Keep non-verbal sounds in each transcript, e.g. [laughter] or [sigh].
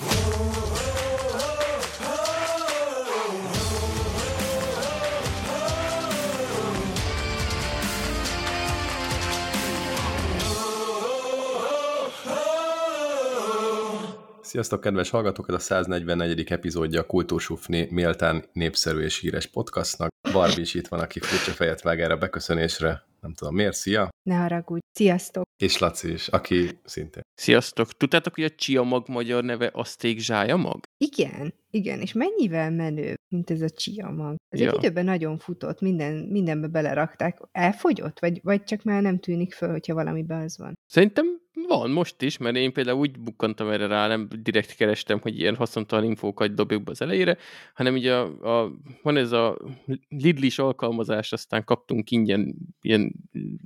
Oh, oh, oh. Sziasztok, kedves hallgatók! Ez a 144. epizódja a Kultúrsufni méltán népszerű és híres podcastnak. Barbie is itt van, aki furcsa fejet vág erre a beköszönésre. Nem tudom miért, szia! Ne haragudj, sziasztok! És Laci is, aki szintén. Sziasztok! Tudtátok, hogy a Chia mag magyar neve Azték Zsája mag? Igen, igen, és mennyivel menő, mint ez a Chia mag. Ez Ja. egy időben nagyon futott, minden, mindenbe belerakták. Elfogyott? Vagy, vagy csak már nem tűnik föl, hogyha valamiben az van? Szerintem van most is, mert én például úgy bukkantam erre rá, nem direkt kerestem, hogy ilyen haszontalan infókat dobjuk be az elejére, hanem így a, a, van ez a Lidlis alkalmazás, aztán kaptunk ingyen ilyen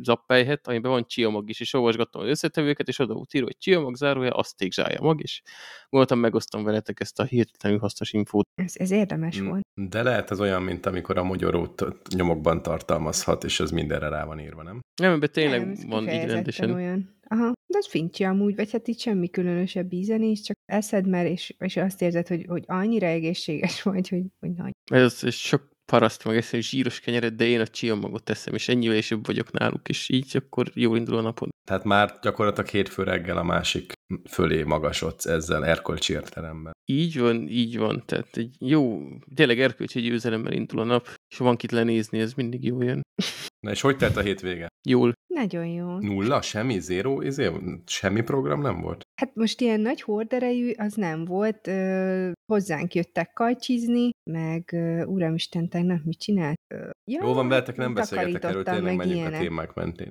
zappelyhet, amiben van csiamag is, és olvasgattam az összetevőket, és oda írva, hogy csiamag zárója, azték zsája mag, és gondoltam, megosztom veletek ezt a hihetetlenül hasznos infót. Ez, ez érdemes Mm, volt. De lehet ez olyan, mint amikor a magyarót nyomokban tartalmazhat, és az mindenre rá van írva, nem? Nem, ebben tényleg Nem, ez van így rendesen. Olyan. Aha, de ez fincsi amúgy, vagy hát itt semmi különösebb íze nincs, csak eszed mer, és, és azt érzed, hogy, hogy annyira egészséges [laughs] vagy, hogy, hogy nagy. Ez, ez sok paraszt meg eszem zsíros kenyeret, de én a csiamagot teszem, és ennyivel is jobb vagyok náluk, és így akkor jól indul a napod. Tehát már gyakorlatilag hétfő reggel a másik fölé magasodsz ezzel erkölcsi értelemben. Így van, így van. Tehát egy jó, tényleg erkölcsi győzelemmel indul a nap, és van kit lenézni, ez mindig jó jön. Na és hogy telt a hétvége? Jól. Nagyon jó. Nulla? Semmi? Zéro? Izé? Semmi program nem volt? Hát most ilyen nagy horderejű az nem volt. Ö, hozzánk jöttek kajcsizni, meg ö, uramisten, tegnap mit csinált? Ö, ja, Jó van, veletek nem beszélgetek erről, tényleg meg menjünk a ilyenek. témák mentén.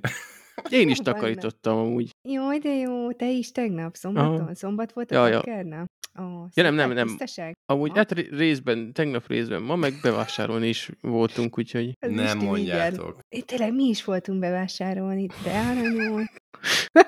Én is [laughs] takarítottam amúgy. Jó, de jó, te is tegnap, szombaton? Aha. Szombat volt a Ja, ja. Ó, Ja, nem, nem, nem. tisztaság? Amúgy hát ré- részben, tegnap részben, ma meg bevásárolni is voltunk, úgyhogy Az nem mondjátok. Én tényleg mi is voltunk bevásárolni, de aranyol. [laughs]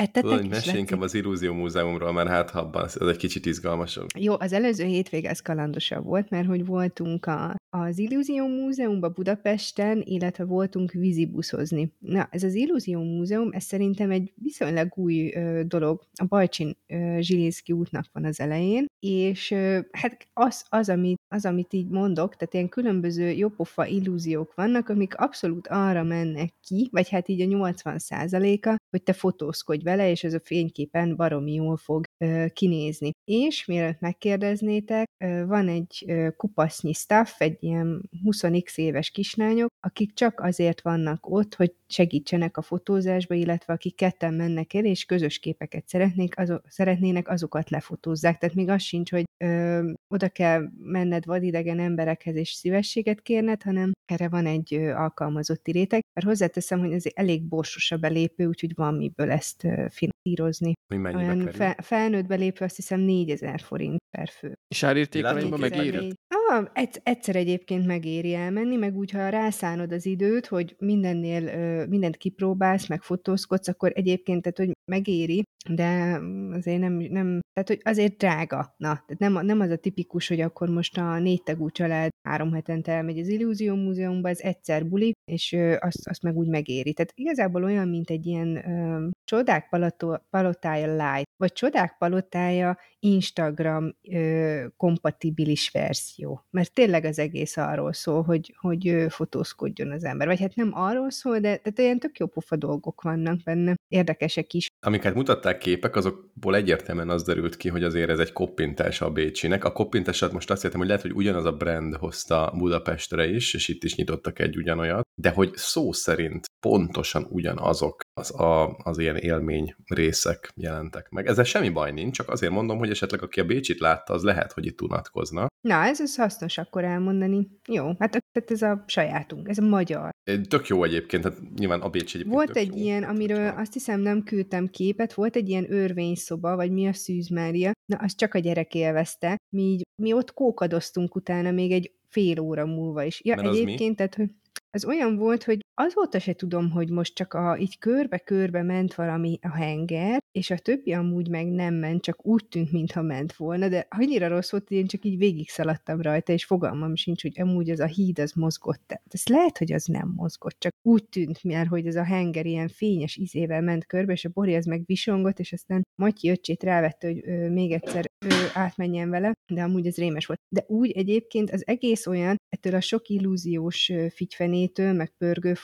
Ettetek Tudod, mesélj inkább az Illúzió Múzeumról, mert hát abban ez egy kicsit izgalmasabb. Jó, az előző hétvége ez kalandosabb volt, mert hogy voltunk a, az Illúzió Múzeumban Budapesten, illetve voltunk vízibuszozni. Na, ez az Illúzió Múzeum, ez szerintem egy viszonylag új ö, dolog. A Bajcsin ö, Zsilinszki útnak van az elején, és ö, hát az, az, amit, az, amit így mondok, tehát ilyen különböző jópofa illúziók vannak, amik abszolút arra mennek ki, vagy hát így a 80 a hogy te fotózkodj vele, és ez a fényképen baromi jól fog kinézni. És mielőtt megkérdeznétek, van egy kupasznyi staff, egy ilyen 20x éves kislányok, akik csak azért vannak ott, hogy segítsenek a fotózásba, illetve akik ketten mennek el, és közös képeket szeretnék, azo- szeretnének, azokat lefotózzák. Tehát még az sincs, hogy ö, oda kell menned vadidegen emberekhez, és szívességet kérned, hanem erre van egy alkalmazotti réteg. Mert hozzáteszem, hogy ez elég borsos a belépő, úgyhogy van miből ezt finanszírozni. Mi mennyibe Olyan kerül? fe, felnőtt belépő azt hiszem 4000 forint per fő. és árértékarányban Látunk Ah, egyszer, egyébként megéri elmenni, meg úgy, ha rászánod az időt, hogy mindennél mindent kipróbálsz, meg fotózkodsz, akkor egyébként, tehát, hogy megéri, de azért nem, nem tehát, hogy azért drága. Na, tehát nem, nem az a tipikus, hogy akkor most a négy tagú család három hetente elmegy az Illúzió Múzeumba, ez egyszer buli, és azt, azt meg úgy megéri. Tehát igazából olyan, mint egy ilyen ö, csodák palato, palotája light, vagy csodák palotája Instagram ö, kompatibilis verzió. Mert tényleg az egész arról szól, hogy, hogy fotózkodjon az ember. Vagy hát nem arról szól, de tehát olyan tök jó pofa dolgok vannak benne. Érdekesek is. Amiket mutatták képek, azokból egyértelműen az derült ki, hogy azért ez egy koppintás a Bécsinek. A koppintásat most azt értem, hogy lehet, hogy ugyanaz a brand hozta Budapestre is, és itt is nyitottak egy ugyanolyat, de hogy szó szerint pontosan ugyanazok az, a, az ilyen élmény részek jelentek meg. Ezzel semmi baj nincs, csak azért mondom, hogy esetleg aki a Bécsit látta, az lehet, hogy itt unatkozna. Na, ez az hasznos akkor elmondani. Jó, hát tehát ez a sajátunk, ez a magyar. Tök jó egyébként, hát nyilván a Bécs egyébként Volt egy jó, ilyen, tehát, amiről azt hiszem nem küldtem képet, volt egy ilyen örvényszoba, vagy mi a Szűz Mária, na azt csak a gyerek élvezte, mi, így, mi ott kókadoztunk utána még egy fél óra múlva is. Ja, Mert az egyébként, tehát, hogy az olyan volt, hogy azóta se tudom, hogy most csak a, így körbe-körbe ment valami a henger, és a többi amúgy meg nem ment, csak úgy tűnt, mintha ment volna, de annyira rossz volt, hogy én csak így végig szaladtam rajta, és fogalmam sincs, hogy amúgy az a híd az mozgott. Tehát ez lehet, hogy az nem mozgott, csak úgy tűnt, mert hogy ez a henger ilyen fényes izével ment körbe, és a Bori az meg visongott, és aztán Matyi öcsét rávette, hogy ö, még egyszer ö, átmenjen vele, de amúgy ez rémes volt. De úgy egyébként az egész olyan, ettől a sok illúziós figyfenétől, meg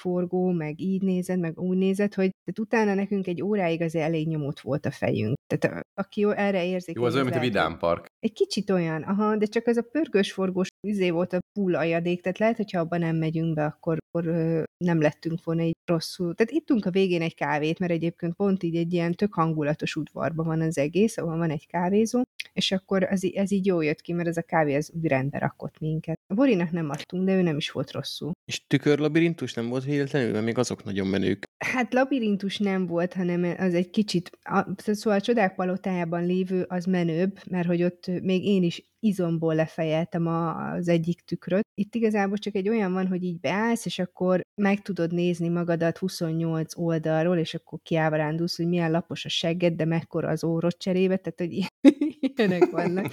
pörgőforgó, meg így nézed, meg úgy nézed, hogy tehát utána nekünk egy óráig az elég nyomott volt a fejünk. Tehát aki erre érzik. Jó, az olyan, mint a Vidám Park. Egy kicsit olyan, aha, de csak az a pörgős-forgós izé volt a ajadék, tehát lehet, hogyha abban nem megyünk be, akkor, akkor ö, nem lettünk volna így rosszul. Tehát ittunk a végén egy kávét, mert egyébként pont így egy ilyen tök hangulatos udvarban van az egész, ahol van egy kávézó, és akkor ez, ez így jól jött ki, mert ez a kávé az úgy rendbe rakott minket. A Borinak nem adtunk, de ő nem is volt rosszul. És tükörlabirintus nem volt véletlenül, mert még azok nagyon menők. Hát labirintus nem volt, hanem az egy kicsit, a, szóval a csodák palotájában lévő az menőbb, mert hogy ott még én is izomból lefejeltem a, az egyik tükröt. Itt igazából csak egy olyan van, hogy így beállsz, és akkor meg tudod nézni magadat 28 oldalról, és akkor kiábrándulsz, hogy milyen lapos a segged, de mekkora az órod cserébe, tehát hogy [laughs] ilyenek vannak.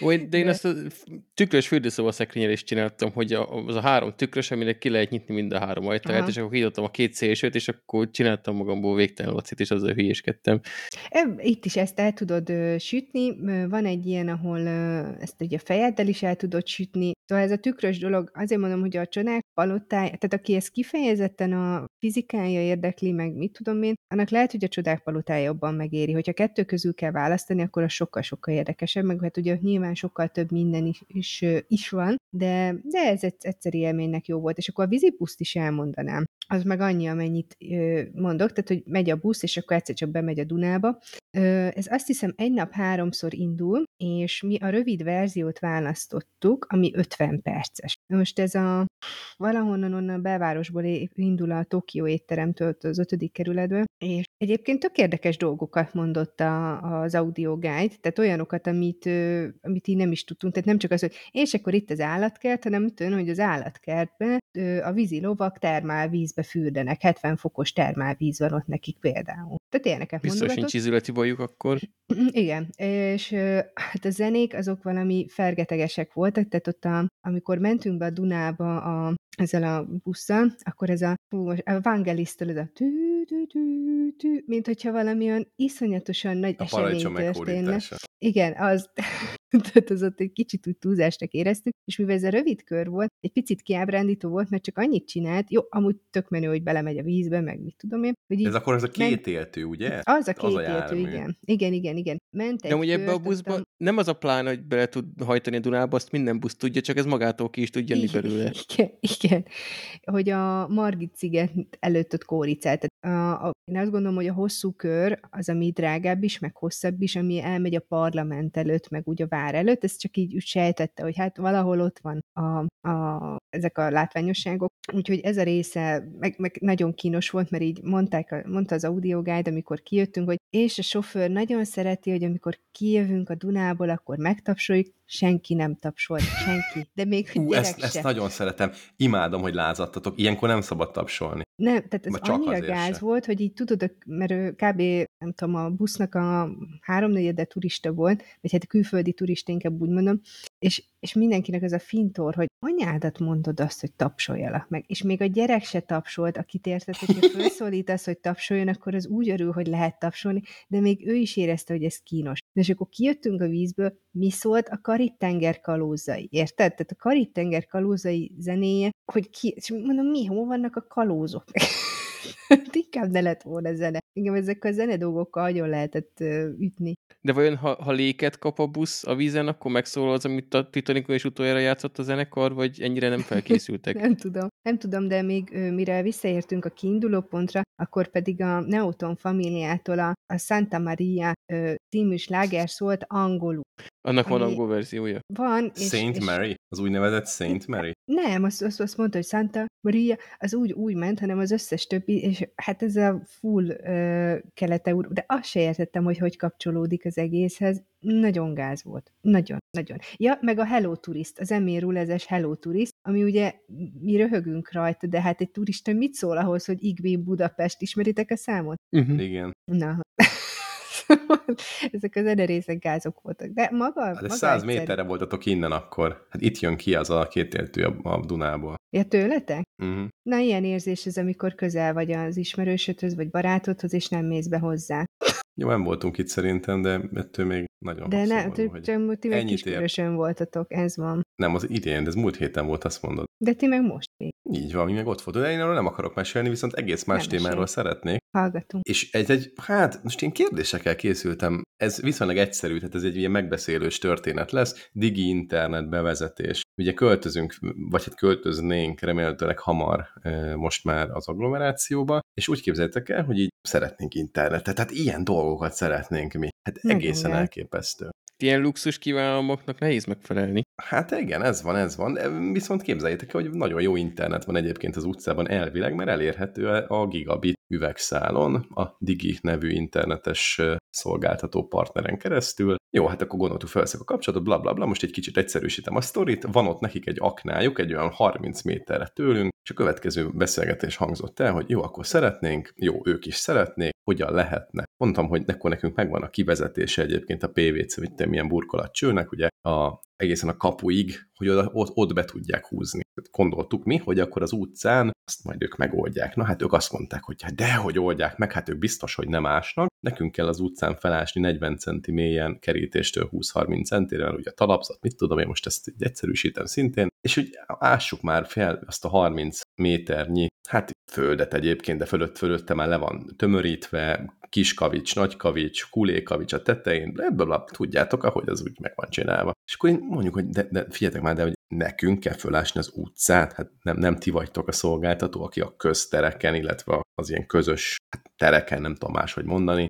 Oly, de én de... ezt a tükrös fürdőszoba szekrényel is csináltam, hogy az a három tükrös, aminek ki lehet nyitni mind a három ajtaját, és akkor kinyitottam a két szélsőt, és akkor csináltam magamból végtelen lacit, és azzal hülyéskedtem. Itt is ezt el tudod sütni. Van egy ilyen, ahol ezt ugye fejeddel is el tudod sütni. Szóval ez a tükrös dolog, azért mondom, hogy a csodák palotája, tehát aki ezt kifejezetten a fizikája érdekli, meg mit tudom én, annak lehet, hogy a csodák palotája jobban megéri. Hogyha kettő közül kell választani, akkor a sokkal-sokkal érdekesebb, meg hát ugye nyilván sokkal több minden is, is, is van, de, de ez egy egyszeri élménynek jó volt. És akkor a vízipuszt is elmondanám. Az meg annyi, amennyit mondok, tehát hogy megy a busz, és akkor egyszer csak bemegy a Dunába. Ez azt hiszem egy nap háromszor indul, és mi a rövid verziót választottuk, ami 50 perces. Most ez a valahonnan onnan a belvárosból indul a Tokió étteremtől az ötödik kerületből, és egyébként tök érdekes dolgokat mondott a, az audio guide, tehát olyanokat, amit, amit így nem is tudtunk, tehát nem csak az, hogy és akkor itt az állatkert, hanem tűn, hogy az állatkertben a vízi lovak termálvízbe fürdenek, 70 fokos termálvíz van ott nekik például. Tehát ilyeneket Biztos sincs ízületi bajuk akkor. Igen, és hát a zenék azok valami fergetegesek voltak, tehát ott a, amikor mentünk be a Dunába a, ezzel a busszal, akkor ez a, hú, a Vangelisztől ez a tű, tű, tű, tű, mint hogyha valami olyan iszonyatosan nagy a esemény történne. Igen, az, [laughs] tehát az ott egy kicsit úgy túlzásnak éreztük, és mivel ez a rövid kör volt, egy picit kiábrándító volt, mert csak annyit csinált, jó, amúgy tök menő, hogy belemegy a vízbe, meg mit tudom én. Hogy ez akkor az a két éltő, ugye? Az a két az éltő, igen. Igen, igen, igen. Ment egy De ugye ebbe a buszba a... nem az a plán, hogy bele tud hajtani a Dunába, azt minden busz tudja, csak ez magától ki is tud jönni [laughs] belőle. Igen, igen. Hogy a Margit sziget előtt ott kóricált. A, a, én azt gondolom, hogy a hosszú kör az, ami drágább is, meg hosszabb is, ami elmegy a parlament előtt, meg úgy a vár előtt, ez csak így úgy sejtette, hogy hát valahol ott van a, a, ezek a látványosságok. Úgyhogy ez a része meg, meg nagyon kínos volt, mert így mondták, mondta az audio guide, amikor kijöttünk, hogy és a sofőr nagyon szereti, hogy amikor kijövünk a Dunából, akkor megtapsoljuk, senki nem tapsolt, senki. De még Hú, ezt, ezt nagyon szeretem. Imádom, hogy lázattatok. Ilyenkor nem szabad tapsolni. Nem, tehát ez Vagy annyira gáz se. volt, hogy így tudod, mert ő kb. nem tudom, a busznak a háromnegyede turista volt, vagy hát külföldi turista, inkább úgy mondom, és, és mindenkinek ez a fintor, hogy anyádat mondod azt, hogy tapsoljalak meg. És még a gyerek se tapsolt, akit érted, hogyha felszólítasz, hogy tapsoljon, akkor az úgy örül, hogy lehet tapsolni, de még ő is érezte, hogy ez kínos. És akkor kijöttünk a vízből, mi szólt a Karib-tenger kalózai, érted? Tehát a Karib-tenger kalózai zenéje, hogy ki, és mondom, mi, hol vannak a kalózok? [laughs] Inkább ne lett volna zene. Engem ezek a zene dolgokkal nagyon lehetett ütni. De vajon, ha, ha léket kap a busz a vízen, akkor megszólal az, amit a Titanicon és utoljára játszott a zenekar, vagy ennyire nem [laughs] felkészültek? nem tudom. Nem tudom, de még mire visszaértünk a kiinduló pontra, akkor pedig a Neoton familiától a, a Santa Maria uh, című sláger szólt angolul. Annak van angol verziója? Van. És, Saint és... Mary? Az úgynevezett Saint Mary? Nem, azt, azt, azt mondta, hogy Santa Maria, az úgy úgy ment, hanem az összes többi, és hát ez a full uh, kelet de azt se értettem, hogy hogy kapcsolódik az egészhez. Nagyon gáz volt. Nagyon. nagyon. Ja, meg a Hello Turist, az Emir Rulezes Hello Turist, ami ugye mi röhögünk rajta, de hát egy turista mit szól ahhoz, hogy Igvén Budapest, ismeritek a számot? Uh-huh. Igen. Na, [laughs] ezek az enerészek gázok voltak. De maga, hát de száz méterre voltatok innen akkor. Hát itt jön ki az a éltő a, a Dunából. Ja, tőletek? Uh-huh. Na, ilyen érzés ez, amikor közel vagy az ismerősödhöz, vagy barátodhoz, és nem mész be hozzá. Jó, nem voltunk itt szerintem, de ettől még nagyon De nem, ti, hogy ti meg kiskörösön voltatok, ez van. Nem, az idén, de ez múlt héten volt, azt mondod. De ti meg most még. Így van, mi meg ott volt. De én arról nem akarok mesélni, viszont egész más nem témáról mesél. szeretnék. Hallgatunk. És egy, egy, hát most én kérdésekkel készültem. Ez viszonylag egyszerű, tehát ez egy ilyen megbeszélős történet lesz. Digi internet bevezetés. Ugye költözünk, vagy hát költöznénk remélhetőleg hamar most már az agglomerációba, és úgy képzeljétek el, hogy így szeretnénk internetet, tehát ilyen dolgokat szeretnénk mi. Hát egészen Igen. elképesztő. Ilyen luxus kívánalmaknak nehéz megfelelni. Hát igen, ez van, ez van. Viszont képzeljétek el, hogy nagyon jó internet van egyébként az utcában elvileg, mert elérhető a gigabit üvegszálon, a Digi nevű internetes szolgáltató partneren keresztül. Jó, hát akkor gondoltuk felszak a kapcsolatot, bla, bla, bla, most egy kicsit egyszerűsítem a sztorit, van ott nekik egy aknájuk, egy olyan 30 méterre tőlünk, és a következő beszélgetés hangzott el, hogy jó, akkor szeretnénk, jó, ők is szeretnék, hogyan lehetne. Mondtam, hogy akkor nekünk megvan a kivezetése egyébként a PVC, vagy te milyen burkolat csőnek, ugye a egészen a kapuig, hogy oda, ott, ott be tudják húzni. Gondoltuk mi, hogy akkor az utcán azt majd ők megoldják. Na hát ők azt mondták, hogy hát dehogy oldják meg, hát ők biztos, hogy nem ásnak. Nekünk kell az utcán felásni 40 centi mélyen kerítéstől 20-30 centire, ugye talapzat, mit tudom én most ezt egyszerűsítem szintén, és hogy ássuk már fel azt a 30 méternyi, hát földet egyébként, de fölött fölötte már le van tömörítve, kis kavics, nagy kavics, kulékavics a tetején, ebből tudjátok, ahogy az úgy meg van csinálva. És akkor én mondjuk, hogy de, de figyeljetek már, de hogy nekünk kell fölásni az utcát, hát nem, nem ti vagytok a szolgáltató, aki a köztereken, illetve az ilyen közös tereken, nem tudom máshogy mondani,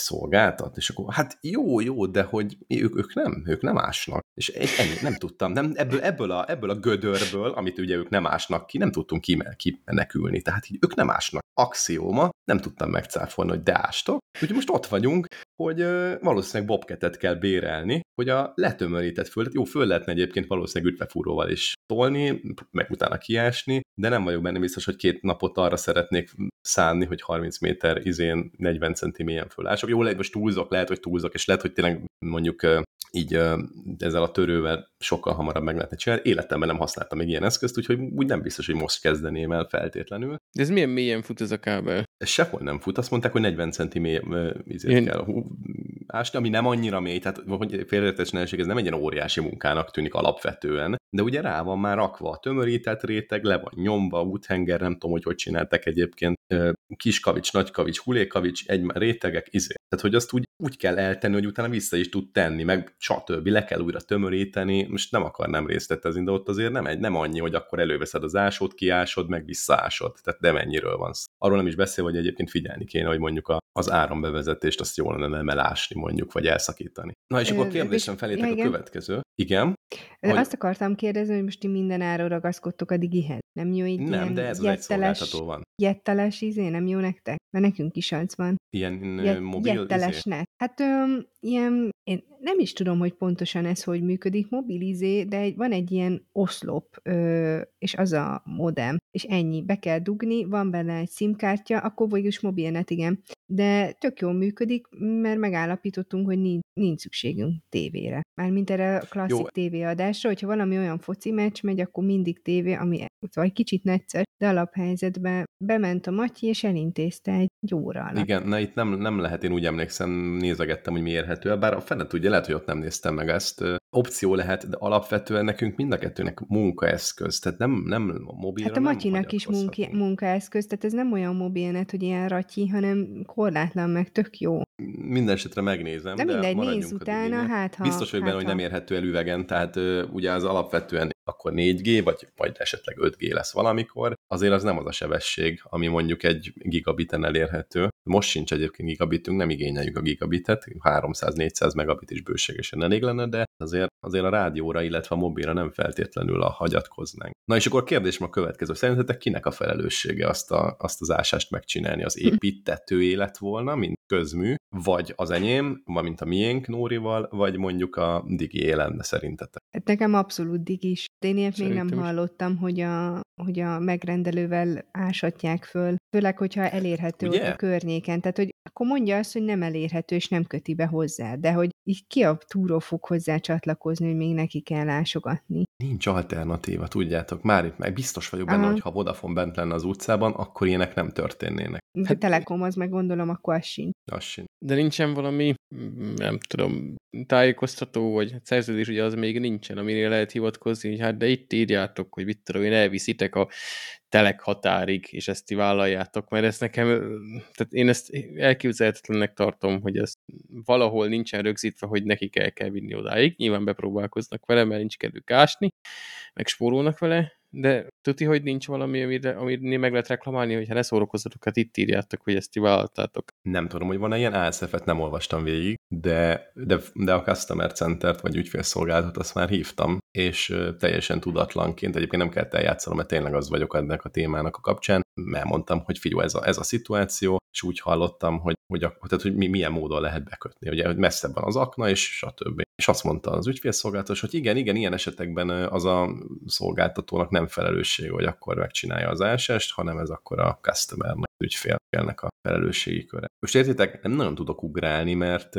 szolgáltat, és akkor hát jó, jó, de hogy ők, ők nem, ők nem ásnak. És ennyi, nem tudtam, nem, ebből, ebből, a, ebből a gödörből, amit ugye ők nem ásnak ki, nem tudtunk kimenekülni. Tehát így ők nem ásnak. Axióma, nem tudtam megcáfolni, hogy de ástok. Úgyhogy most ott vagyunk, hogy valószínűleg bobketet kell bérelni, hogy a letömörített földet, jó, föl lehetne egyébként valószínűleg ütvefúróval is tolni, meg utána kiásni, de nem vagyok benne biztos, hogy két napot arra szeretnék szánni, hogy 30 méter izén 40 centi mélyen fölások. Jó, lehet, most túlzok, lehet, hogy túlzok, és lehet, hogy tényleg mondjuk így ezzel a törővel sokkal hamarabb meg lehetne csinálni. Életemben nem használtam még ilyen eszközt, úgyhogy úgy nem biztos, hogy most kezdeném el feltétlenül. De ez milyen mélyen fut ez a kábel? Ez sehol nem fut, azt mondták, hogy 40 centi mély, izét kell ásni, ami nem annyira mély, tehát hogy félreértés ez nem egy ilyen óriási munkának tűnik alapvetően, de ugye rá van már rakva a tömörített réteg, le van nyomva, úthenger, nem tudom, hogy hogy csináltak egyébként, kis kavics, nagy kavics, hulékavics, egy rétegek, izé. Tehát, hogy azt úgy, úgy kell eltenni, hogy utána vissza is tud tenni, meg stb. le kell újra tömöríteni, most nem akarnám részletezni, de ott azért nem, egy, nem annyi, hogy akkor előveszed az ásót, kiásod, meg visszaásod, tehát nem ennyiről van szó. Arról nem is beszél, hogy egyébként figyelni kéne, hogy mondjuk a, az árambevezetést azt jól lenne nem elásni mondjuk, vagy elszakítani. Na és akkor kérdésem felétek a következő. Igen? Hogy... Azt akartam kérdezni, hogy most ti minden áron ragaszkodtok a digihez. Nem jó így Nem, de ez jetteles, egy szolgáltató van. Jetteles izé, nem jó nektek? Mert nekünk is az van. Ilyen Jet, mobil Jetteles izé? net. Hát öm, ilyen, én nem is tudom, hogy pontosan ez hogy működik, mobilizé, de egy, van egy ilyen oszlop, ö, és az a modem, és ennyi, be kell dugni, van benne egy SIM-kártya, akkor vagyis is mobilnet, igen. De tök jól működik, mert megállapítottunk, hogy nincs, nincs szükségünk tévére. Mármint erre a klasszik Jó. tévéadásra, hogyha valami olyan foci meccs megy, akkor mindig tévé, ami vagy kicsit necces, de alaphelyzetben bement a Matyi, és elintézte egy óra alatt. Igen, na itt nem, nem lehet, én úgy emlékszem, nézegettem, hogy mi érhető, bár a fene tudja, lehet, hogy ott nem néztem meg ezt. Opció lehet, de alapvetően nekünk mind a kettőnek munkaeszköz, tehát nem, nem mobilra Hát a Matyinak is munki, munkaeszköz, tehát ez nem olyan mobilnet, hogy ilyen ratyi, hanem korlátlan meg, tök jó. Minden esetre megnézem, de, de mindegy, nézz utána, hát ha... Biztos vagyok hát, benne, hogy nem érhető el üvegen, tehát uh, ugye az alapvetően akkor 4G, vagy majd esetleg 5G lesz valamikor, azért az nem az a sebesség, ami mondjuk egy gigabiten elérhető. Most sincs egyébként gigabitünk, nem igényeljük a gigabitet, 300-400 megabit is bőségesen elég lenne, de azért, azért a rádióra, illetve a mobilra nem feltétlenül a hagyatkoznánk. Na és akkor kérdés a következő. Szerintetek kinek a felelőssége azt, a, azt az ásást megcsinálni? Az építető élet volna, mint közmű, vagy az enyém, mint a miénk Nórival, vagy mondjuk a Digi lenne szerintetek? Hát nekem abszolút digis. Én ilyet még nem is. hallottam, hogy a, hogy a megrendelővel ásatják föl, főleg, hogyha elérhető Ugye? a környéken. Tehát, hogy akkor mondja azt, hogy nem elérhető, és nem köti be hozzá. De hogy így ki a túró fog hozzá csatlakozni, hogy még neki kell ásogatni. Nincs alternatíva, tudjátok. Már itt meg biztos vagyok benne, Aha. hogy ha Vodafone bent lenne az utcában, akkor ilyenek nem történnének. De Hát- Telekom az meg gondolom, akkor az sincs. Az sincs. De nincsen valami, nem tudom, tájékoztató, vagy szerződés, ugye az még nincsen, amire lehet hivatkozni, hogy hát de itt írjátok, hogy mit tudom én, elviszitek a telek határig, és ezt ti vállaljátok, mert ez nekem, tehát én ezt elképzelhetetlennek tartom, hogy ez valahol nincsen rögzítve, hogy nekik el kell vinni odáig. Nyilván bepróbálkoznak vele, mert nincs kedvük ásni, meg spórolnak vele, de tuti, hogy nincs valami, amire, amire meg lehet reklamálni, hogy ha ne szórakozzatok, hát itt írjátok, hogy ezt ti vállaltátok. Nem tudom, hogy van-e ilyen ASF-et, nem olvastam végig, de, de, de a Customer Center-t vagy ügyfélszolgálatot azt már hívtam, és teljesen tudatlanként, egyébként nem kellett eljátszanom, mert tényleg az vagyok ennek a témának a kapcsán, elmondtam, hogy figyelj, ez a, ez a szituáció, és úgy hallottam, hogy, hogy, a, tehát, hogy mi, milyen módon lehet bekötni, ugye, hogy messzebb van az akna, és stb. És azt mondta az ügyfélszolgáltatós, hogy igen, igen, ilyen esetekben az a szolgáltatónak nem felelősség, hogy akkor megcsinálja az ásást, hanem ez akkor a customernek, az ügyfélnek a felelősségi köre. Most értitek, nem nagyon tudok ugrálni, mert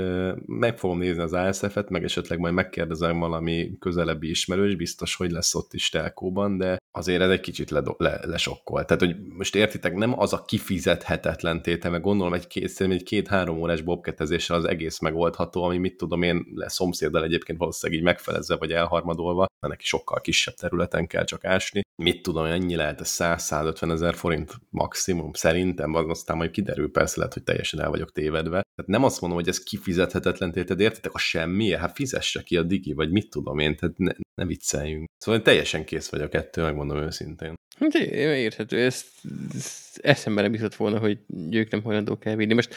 meg fogom nézni az ASF-et, meg esetleg majd megkérdezem valami közelebbi ismerős, biztos, hogy lesz ott is telkóban, de azért ez egy kicsit le, le, lesokkol. Tehát, hogy értitek, nem az a kifizethetetlen tétel, meg gondolom egy két, szerintem egy két-három órás bobketezéssel az egész megoldható, ami mit tudom én, le szomszéddal egyébként valószínűleg így megfelezve vagy elharmadolva, mert neki sokkal kisebb területen kell csak ásni. Mit tudom, ennyi lehet, ez 100-150 ezer forint maximum, szerintem, az aztán majd kiderül, persze lehet, hogy teljesen el vagyok tévedve. Tehát nem azt mondom, hogy ez kifizethetetlen tétel, értitek, a semmiért, hát fizesse ki a digi, vagy mit tudom én, tehát ne, ne vicceljünk. Szóval én teljesen kész vagyok ettől, megmondom őszintén. Hát érthető, ezt, ezt eszembe nem jutott volna, hogy ők nem hajlandók elvinni. Most,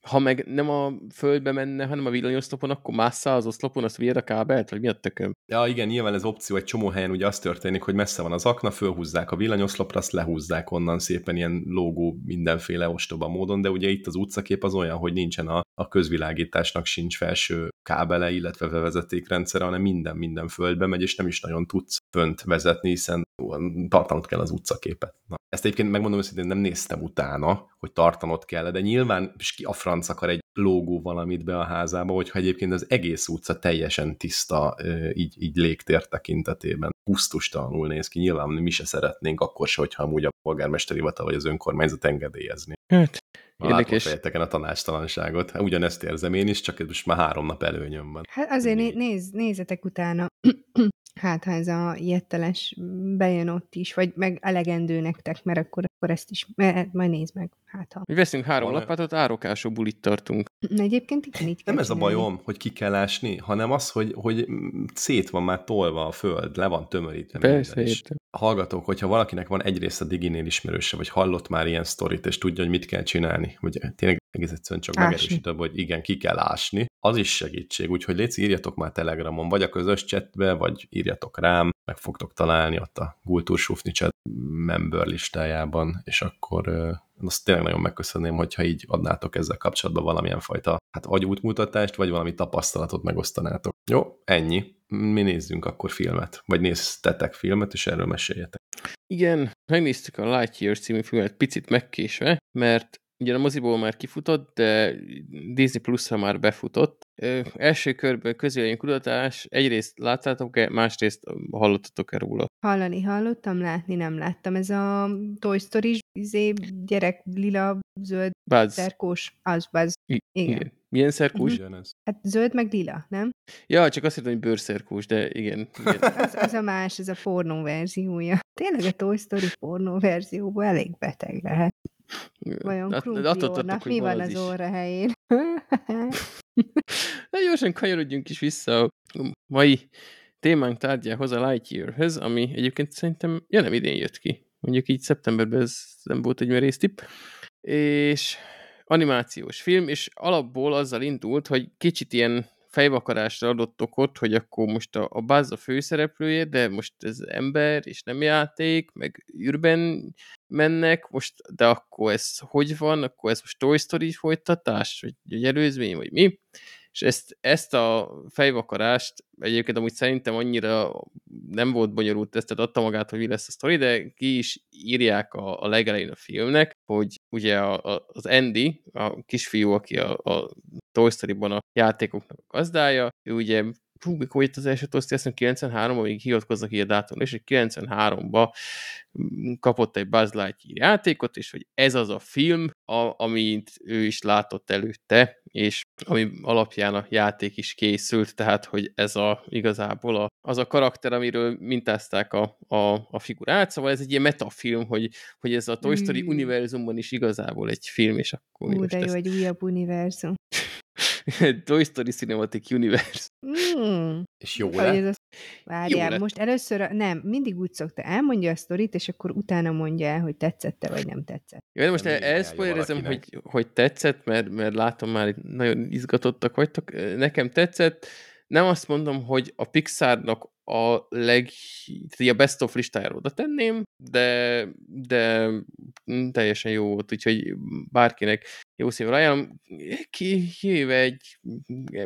ha meg nem a földbe menne, hanem a villanyoszlopon, akkor mássza az oszlopon, azt vied a kábelt, vagy mi a tököm? Ja, igen, nyilván ez opció, egy csomó helyen ugye az történik, hogy messze van az akna, fölhúzzák a villanyoszlopra, azt lehúzzák onnan szépen ilyen logó mindenféle ostoba módon, de ugye itt az utcakép az olyan, hogy nincsen a, a közvilágításnak sincs felső kábele, illetve vezetékrendszere, hanem minden minden földbe megy, és nem is nagyon tudsz fönt vezetni, hiszen tartanod kell az utcaképet. Na, ezt egyébként megmondom őszintén, nem néztem utána, hogy tartanod kell, de nyilván ki a franc akar egy lógó valamit be a házába, hogyha egyébként az egész utca teljesen tiszta, így, így légtér tekintetében. Pusztustalanul néz ki, nyilván mi se szeretnénk akkor se, hogyha amúgy a polgármesteri hivatal vagy az önkormányzat engedélyezni. Hát, Látom Érdekes. fejeteken a tanácstalanságot. Hát Ugyanezt érzem én is, csak ez most már három nap előnyöm van. Hát azért né- néz, nézzetek utána, [clears throat] hát ha ez a jetteles bejön ott is, vagy meg elegendő nektek, mert akkor, akkor ezt is, mert majd nézd meg, hát ha. mi veszünk három lapátot, árokásó bulit tartunk. Egyébként igen, így Nem ez a bajom, hogy ki kell ásni, hanem az, hogy, hogy szét van már tolva a föld, le van tömörítve. Persze, értem. Hallgatók, hogyha valakinek van egyrészt a Diginél ismerőse, vagy hallott már ilyen sztorit, és tudja, hogy mit kell csinálni, hogy tényleg egész egyszerűen csak Ásni. megerősít abba, hogy igen, ki kell ásni, az is segítség, úgyhogy légy írjatok már Telegramon, vagy a közös chatbe, vagy írjatok rám, meg fogtok találni ott a Gultúrsufni chat member listájában, és akkor azt tényleg nagyon megköszönném, hogyha így adnátok ezzel kapcsolatban valamilyen fajta hát vagy útmutatást, vagy valami tapasztalatot megosztanátok. Jó, ennyi. Mi nézzünk akkor filmet, vagy néztetek filmet, és erről meséljetek. Igen, megnéztük a Lightyear című filmet picit megkésve, mert ugye a moziból már kifutott, de Disney Plus-ra már befutott. Ö, első körben közvélemény kutatás, egyrészt láttátok-e, másrészt hallottatok-e róla? Hallani hallottam, látni nem láttam. Ez a Toy Story izé, gyerek lila, zöld, Buzz. szerkós, az, az. I- igen. igen. Milyen szerkós? Ez. Hát zöld meg lila, nem? Ja, csak azt hittem, hogy bőrszerkós, de igen. igen. [laughs] Az, az a más, ez a pornó verziója. Tényleg a Toy Story pornó verzióból elég beteg lehet. Vajon De- de Krumpli attól Ornak tartok, hogy mi van az az orra helyén? [laughs] De gyorsan kanyarodjunk is vissza a mai témánk tárgyához, a Lightyear-höz, ami egyébként szerintem, ja nem idén jött ki. Mondjuk így szeptemberben ez nem volt egy merész tipp. És animációs film, és alapból azzal indult, hogy kicsit ilyen fejvakarásra adott okot, hogy akkor most a, a Buzz a főszereplője, de most ez ember, és nem játék, meg űrben mennek, most, de akkor ez hogy van, akkor ez most Toy Story folytatás, vagy, vagy előzmény, vagy mi? És ezt, ezt a fejvakarást egyébként amúgy szerintem annyira nem volt bonyolult tesztet, adta magát, hogy mi lesz a sztori, de ki is írják a, a legelején a filmnek, hogy ugye a, a, az Andy, a kisfiú, aki a, a Toy Story-ban a játékoknak a gazdája, ő ugye hú, mikor jött az első azt hiszem 93-ban, még hivatkoznak a dátumra, és 93-ban mm, kapott egy Buzz Lightyear játékot, és hogy ez az a film, a, amit ő is látott előtte, és ami alapján a játék is készült, tehát hogy ez a igazából a, az a karakter, amiről mintázták a, a, a figurát, szóval ez egy ilyen metafilm, hogy, hogy ez a Toy Story mm. univerzumban is igazából egy film, és akkor... Ú, de jó, ezt... egy újabb univerzum. [laughs] Toy Story Cinematic Universe. Mm. És jó lett? Várjál, jó most először, a, nem, mindig úgy szokta, elmondja a sztorit, és akkor utána mondja el, hogy tetszette, vagy nem tetszett. Jó, de most el, elszpoilerezem, hogy, hogy tetszett, mert, mert látom már, hogy nagyon izgatottak vagytok. Nekem tetszett, nem azt mondom, hogy a Pixarnak a leg, a best of listájára oda tenném, de, de teljesen jó volt, úgyhogy bárkinek jó szívvel ajánlom. Ki, kivéve egy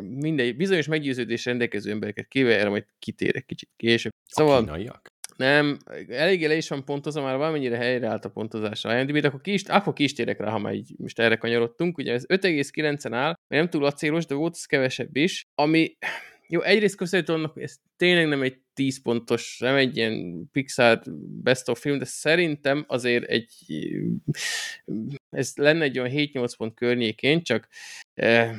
mindegy, bizonyos meggyőződés rendelkező embereket kivéve, erre majd kitérek kicsit később. Szóval, a kínaiak? Nem, eléggé le is van pontozva, már valamennyire helyreállt a pontozás a IMDb, de akkor ki, is, akkor ki is térek rá, ha már így most erre kanyarodtunk. Ugye ez 5,9-en áll, nem túl acélos, de volt ez kevesebb is, ami jó, egyrészt köszönhető annak, hogy ez tényleg nem egy 10 pontos, nem egy ilyen Pixar best of film, de szerintem azért egy ez lenne egy olyan 7-8 pont környékén, csak eh,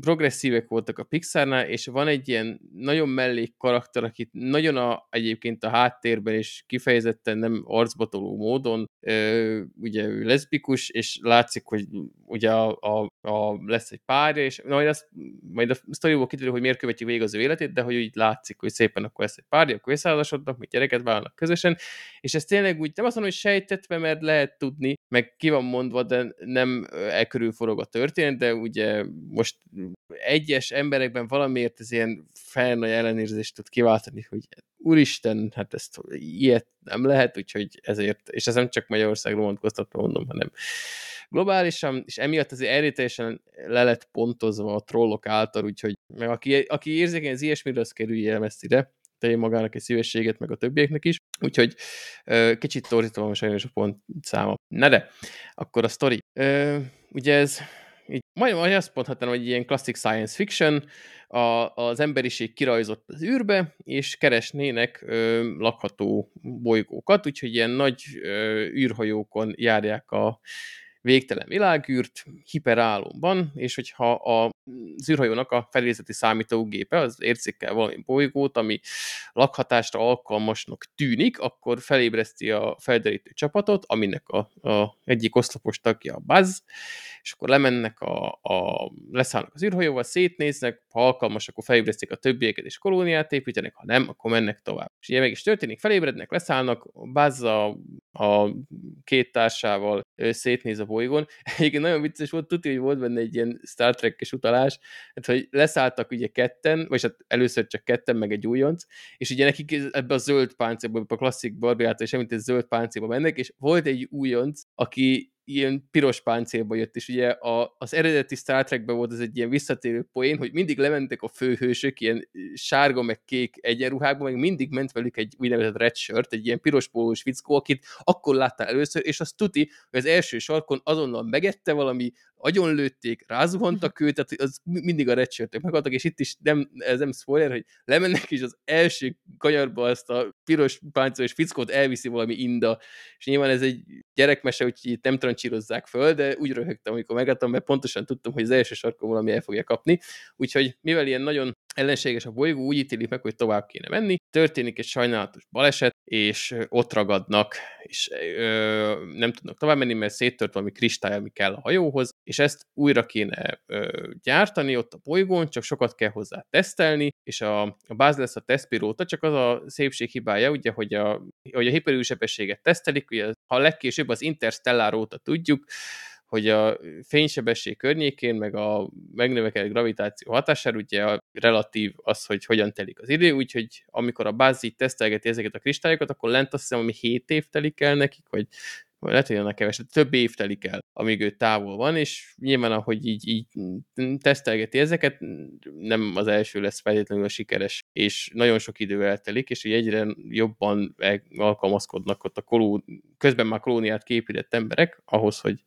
progresszívek voltak a Pixarnál, és van egy ilyen nagyon mellék karakter, akit nagyon a, egyébként a háttérben és kifejezetten nem arcbatoló módon, eh, ugye ő leszbikus, és látszik, hogy ugye a, a, a lesz egy párja, és majd, azt, majd a sztoriból kiderül, hogy miért követjük végig az ő életét, de hogy úgy látszik, hogy szépen akkor lesz egy párja, akkor összeházasodnak, még gyereket válnak közösen, és ez tényleg úgy, nem azt mondom, hogy sejtetve, mert lehet tudni, meg ki van mondva, de nem e forog a történet, de ugye most egyes emberekben valamiért ez ilyen fel nagy ellenérzést tud kiváltani, hogy úristen, hát ezt ilyet nem lehet, úgyhogy ezért, és ez nem csak Magyarországra vonatkoztatva mondom, hanem globálisan, és emiatt azért erőteljesen le lett pontozva a trollok által, úgyhogy meg aki, aki érzékeny az ilyesmire, az kerülje messzire, tegye magának egy szívességet, meg a többieknek is, úgyhogy ö, kicsit torzítva van sajnos a pont száma. Na de, akkor a sztori. Ö, ugye ez így, majdnem azt mondhatnám, hogy ilyen classic science fiction, a, az emberiség kirajzott az űrbe, és keresnének ö, lakható bolygókat, úgyhogy ilyen nagy ö, űrhajókon járják a végtelen világűrt, hiperálomban, és hogyha a űrhajónak a felézeti számítógépe az érzékel valami bolygót, ami lakhatásra alkalmasnak tűnik, akkor felébreszti a felderítő csapatot, aminek a, a egyik oszlopos tagja a Buzz, és akkor lemennek, a, a, leszállnak az űrhajóval, szétnéznek, ha alkalmas, akkor felébresztik a többieket és kolóniát építenek, ha nem, akkor mennek tovább. És ilyen meg is történik, felébrednek, leszállnak, Buzz a, a két társával szétnéz a bolygón. [laughs] Egyébként nagyon vicces volt, tudja, hogy volt benne egy ilyen Star Trek-es utalás, hát, hogy leszálltak ugye ketten, vagy hát először csak ketten, meg egy újonc, és ugye nekik ebbe a zöld páncélba, a klasszik Barbie által semmit, egy zöld páncélba mennek, és volt egy újonc, aki ilyen piros páncélba jött, és ugye a, az eredeti Star Trekben volt ez egy ilyen visszatérő poén, hogy mindig lementek a főhősök ilyen sárga meg kék egyenruhákban, meg mindig ment velük egy úgynevezett red shirt, egy ilyen piros pólós fickó, akit akkor láttál először, és azt tuti, hogy az első sarkon azonnal megette valami, agyonlőtték, rázuhantak őt, tehát az mindig a redshirt megadtak, és itt is nem, ez nem spoiler, hogy lemennek, és az első kanyarba azt a piros páncélos fickót elviszi valami inda, és nyilván ez egy gyerekmese, úgyhogy itt nem trancsírozzák föl, de úgy röhögtem, amikor megadtam, mert pontosan tudtam, hogy az első sarkon valami el fogja kapni, úgyhogy mivel ilyen nagyon ellenséges a bolygó, úgy ítélik meg, hogy tovább kéne menni. Történik egy sajnálatos baleset, és ott ragadnak, és ö, nem tudnak tovább menni, mert széttört valami kristály, ami kell a hajóhoz, és ezt újra kéne ö, gyártani ott a bolygón, csak sokat kell hozzá tesztelni, és a, a báz lesz a tesztpilóta, csak az a szépség hibája, ugye, hogy a, hogy a hiperűsebességet tesztelik, ugye, ha legkésőbb az Interstellar óta tudjuk, hogy a fénysebesség környékén, meg a megnövekedett gravitáció hatására ugye a relatív az, hogy hogyan telik az idő, úgyhogy amikor a báz így tesztelgeti ezeket a kristályokat, akkor lent azt hiszem, ami 7 év telik el nekik, vagy vagy lehet, hogy annak keveset, több év telik el, amíg ő távol van, és nyilván, ahogy így, így tesztelgeti ezeket, nem az első lesz feltétlenül a sikeres, és nagyon sok idő eltelik, és így egyre jobban alkalmazkodnak ott a koló, közben már kolóniát képített emberek ahhoz, hogy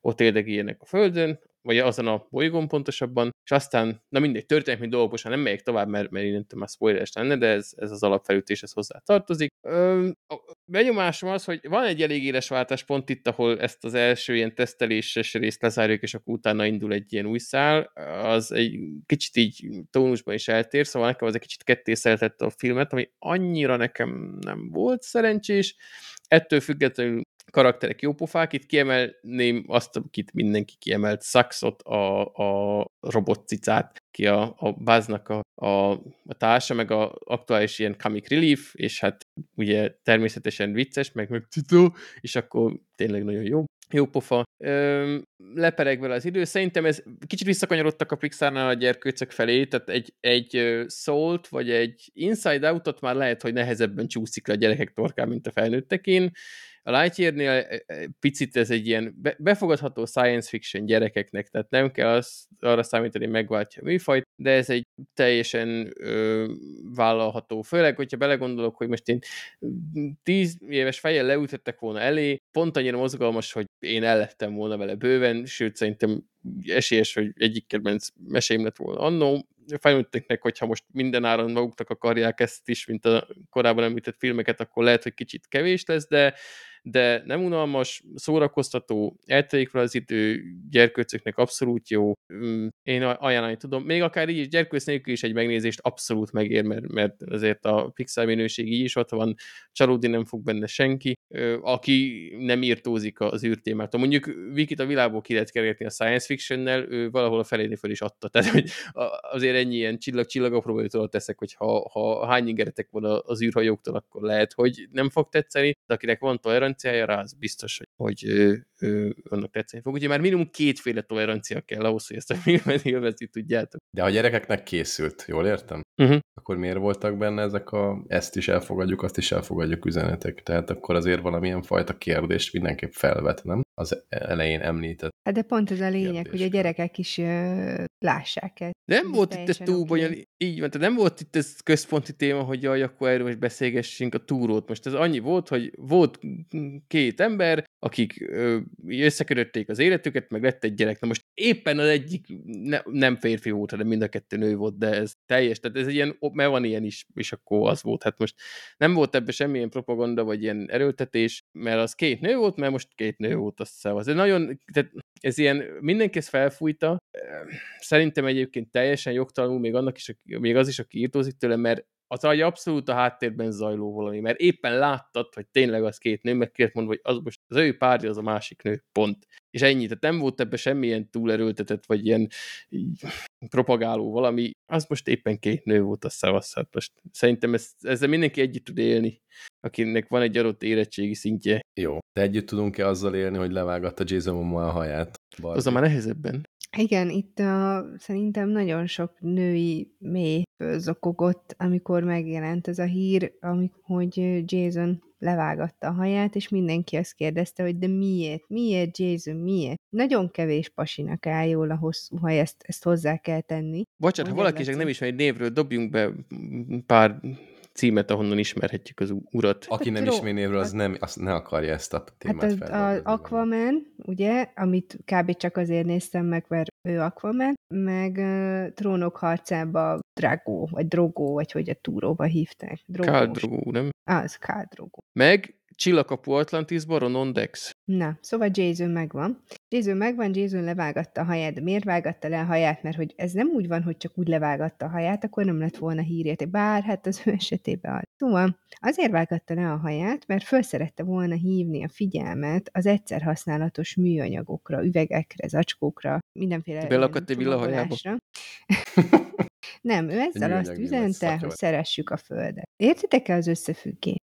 ott érdegéljenek a Földön, vagy azon a bolygón pontosabban, és aztán, na mindegy, történik még dolgosan, nem megyek tovább, mert, mert innentől már spoileres lenne, de ez, ez az alapfelütés, ez hozzá tartozik. Ö, a benyomásom az, hogy van egy elég éles váltáspont itt, ahol ezt az első ilyen teszteléses részt lezárjuk, és akkor utána indul egy ilyen új szál, az egy kicsit így tónusban is eltér, szóval nekem az egy kicsit ketté a filmet, ami annyira nekem nem volt szerencsés, ettől függetlenül karakterek jópofák, itt kiemelném azt, akit mindenki kiemelt, Saxot, a, a robotcicát, ki a, a Buzz-nak a, a, a társa, meg a aktuális ilyen comic relief, és hát ugye természetesen vicces, meg meg cicó, és akkor tényleg nagyon jó jó pofa. Lepereg vele az idő. Szerintem ez kicsit visszakanyarodtak a Pixarnál a gyerkőcök felé, tehát egy, egy Soult vagy egy Inside Out-ot már lehet, hogy nehezebben csúszik le a gyerekek torkán, mint a felnőttekén. A Lightyear-nél picit ez egy ilyen befogadható science fiction gyerekeknek, tehát nem kell az, arra számítani, hogy megváltja a műfajt, de ez egy teljesen ö, vállalható. Főleg, hogyha belegondolok, hogy most én tíz éves fejjel leültettek volna elé, pont annyira mozgalmas, hogy én ellettem volna vele bőven, sőt szerintem esélyes, hogy egyik kedvenc meséim lett volna annó. Felnőtteknek, hogyha most minden áron maguknak akarják ezt is, mint a korábban említett filmeket, akkor lehet, hogy kicsit kevés lesz, de de nem unalmas, szórakoztató, eltelik fel az idő, gyerkőcöknek abszolút jó, mm, én ajánlani tudom. Még akár így is gyerkőc nélkül is egy megnézést abszolút megér, mert, mert azért a Pixar minőség így is ott van, csalódni nem fog benne senki, aki nem írtózik az űrtémát. Mondjuk Vikit a világból ki lehet kergetni a science fictionnel, ő valahol a feléni föl is adta. [laughs] Tehát, hogy azért ennyi ilyen csillag-csillag teszek, hogy ha, ha hány ingeretek van az űrhajóktól, akkor lehet, hogy nem fog tetszeni, de akinek van toleranciája rá, az biztos, hogy, hogy annak tetszeni fog. Ugye már minimum kétféle tolerancia kell ahhoz, hogy ezt a filmet élvezni tudjátok. De a gyerekeknek készült, jól értem? Uh-huh. Akkor miért voltak benne ezek a ezt is elfogadjuk, azt is elfogadjuk üzenetek? Tehát akkor azért valamilyen fajta kérdést mindenképp felvet, nem? Az elején említett. Hát de pont ez a lényeg, kérdés. hogy a gyerekek is ö, lássák ezt. Nem ez volt itt ez túl bonyolult, így van, nem volt itt ez központi téma, hogy jaj, akkor erről most beszélgessünk a túrót. Most ez annyi volt, hogy volt két ember, akik ö, összekötötték az életüket, meg lett egy gyerek. Na most éppen az egyik ne, nem férfi volt, hanem mind a kettő nő volt, de ez teljes, tehát ez ilyen, mert van ilyen is, és akkor az volt. Hát most nem volt ebben semmilyen propaganda, vagy ilyen erőltetés, mert az két nő volt, mert most két nő volt, szavaz. Ez nagyon, tehát ez ilyen, mindenki ezt felfújta, szerintem egyébként teljesen jogtalanul, még, annak is, még az is, aki írtózik tőle, mert az egy abszolút a háttérben zajló valami, mert éppen láttad, hogy tényleg az két nő, meg kért mondva, hogy az most az ő párja, az a másik nő, pont. És ennyi, tehát nem volt ebbe semmilyen túlerőltetett, vagy ilyen propagáló valami, az most éppen két nő volt a szavasz, hát most szerintem ez, ezzel mindenki együtt tud élni, akinek van egy adott érettségi szintje. Jó, de együtt tudunk-e azzal élni, hogy levágatta Jason Momoa a haját? Az a már nehezebben. Igen, itt a, szerintem nagyon sok női mély zokogott, amikor megjelent ez a hír, amikor, hogy Jason levágatta a haját, és mindenki azt kérdezte, hogy de miért? Miért, Jason, miért? Nagyon kevés pasinak áll jól a hosszú haj, ezt, ezt hozzá kell tenni. Bocsánat, ha valaki nem ismeri névről, dobjunk be pár címet, ahonnan ismerhetjük az urat. Aki nem ismer névről, az nem, az ne akarja ezt a témát hát az, az Aquaman, ugye, amit kb. csak azért néztem meg, mert ő Aquaman, meg uh, Trónok harcába Drago, vagy Drogo, vagy hogy a túróba hívták. Khal Drogo, nem? Az, Khal Drogo. Meg Csillagkapu Atlantisban Ronon Dex. Na, szóval Jason megvan. Jason megvan, Jason levágatta a haját, de miért vágatta le a haját? Mert hogy ez nem úgy van, hogy csak úgy levágatta a haját, akkor nem lett volna hírét. Bár hát az ő esetében az. Szóval azért vágatta le a haját, mert föl szerette volna hívni a figyelmet az egyszer használatos műanyagokra, üvegekre, zacskókra, mindenféle Belakadt egy villahajába. [laughs] Nem, ő ezzel azt üzente, hogy szeressük a Földet. Értitek-e az összefüggést?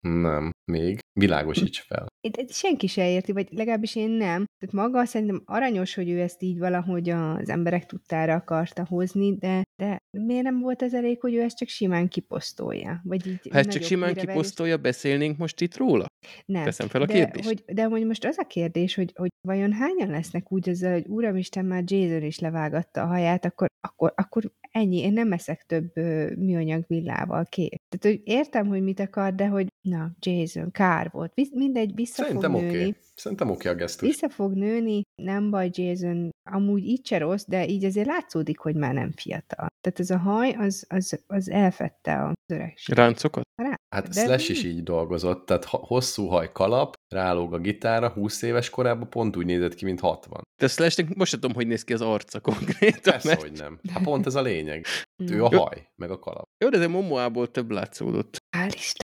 Nem, még. Világosíts fel. De senki se érti, vagy legalábbis én nem. Tehát maga szerintem aranyos, hogy ő ezt így valahogy az emberek tudtára akarta hozni, de, de miért nem volt ez elég, hogy ő ezt csak simán kiposztolja? Vagy így Ha ezt csak simán kiposztolja, beszélnénk most itt róla? Nem. Teszem fel a de, kérdést. hogy, de hogy most az a kérdés, hogy, hogy vajon hányan lesznek úgy ezzel, hogy Uramisten már Jason is levágatta a haját, akkor, akkor, akkor ennyi, én nem eszek több műanyag villával kép. Tehát, hogy értem, hogy mit akar, de hogy na, Jason, kár volt. Mindegy, vissza Szerintem fog oké. nőni. Okay. Szerintem oké okay a gesztus. Vissza fog nőni, nem baj Jason, amúgy így se rossz, de így azért látszódik, hogy már nem fiatal. Tehát ez a haj, az, az, az elfette az öregség. Ráncokat? Hát De Slash mi? is így dolgozott, tehát hosszú haj kalap, rálóg a gitára, 20 éves korában pont úgy nézett ki, mint 60. De Slashnek most sem tudom, hogy néz ki az arca konkrétan. Persze, Mert... hogy nem. Hát pont ez a lényeg. Ő a haj, meg a kalap. Jó, de ez a Momoából több látszódott. Hál' Isten.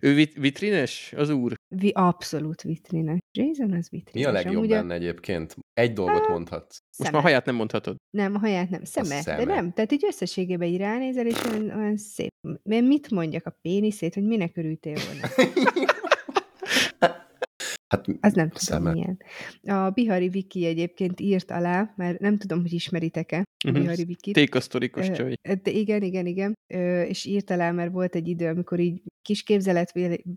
Ő vit- vitrines, az úr? Vi, abszolút vitrines. Jason az vitrines. Mi a legjobb Amúgy benne egyébként? Egy dolgot Hát, mondhatsz. Most szeme. már haját nem mondhatod. Nem, a haját nem. Szeme. szeme. De nem, tehát így összességében így ránézel, és olyan, olyan szép. Mert mit mondjak a péniszét, hogy minek örültél volna? [laughs] Hát Az nem tudom Szeme. milyen. A Bihari Viki egyébként írt alá, mert nem tudom, hogy ismeritek-e a Mhm. Bihari Vikit. Tékasztorikos Ö, csaj. De igen, igen, igen. És írt alá, mert volt egy idő, amikor így kis képzelet,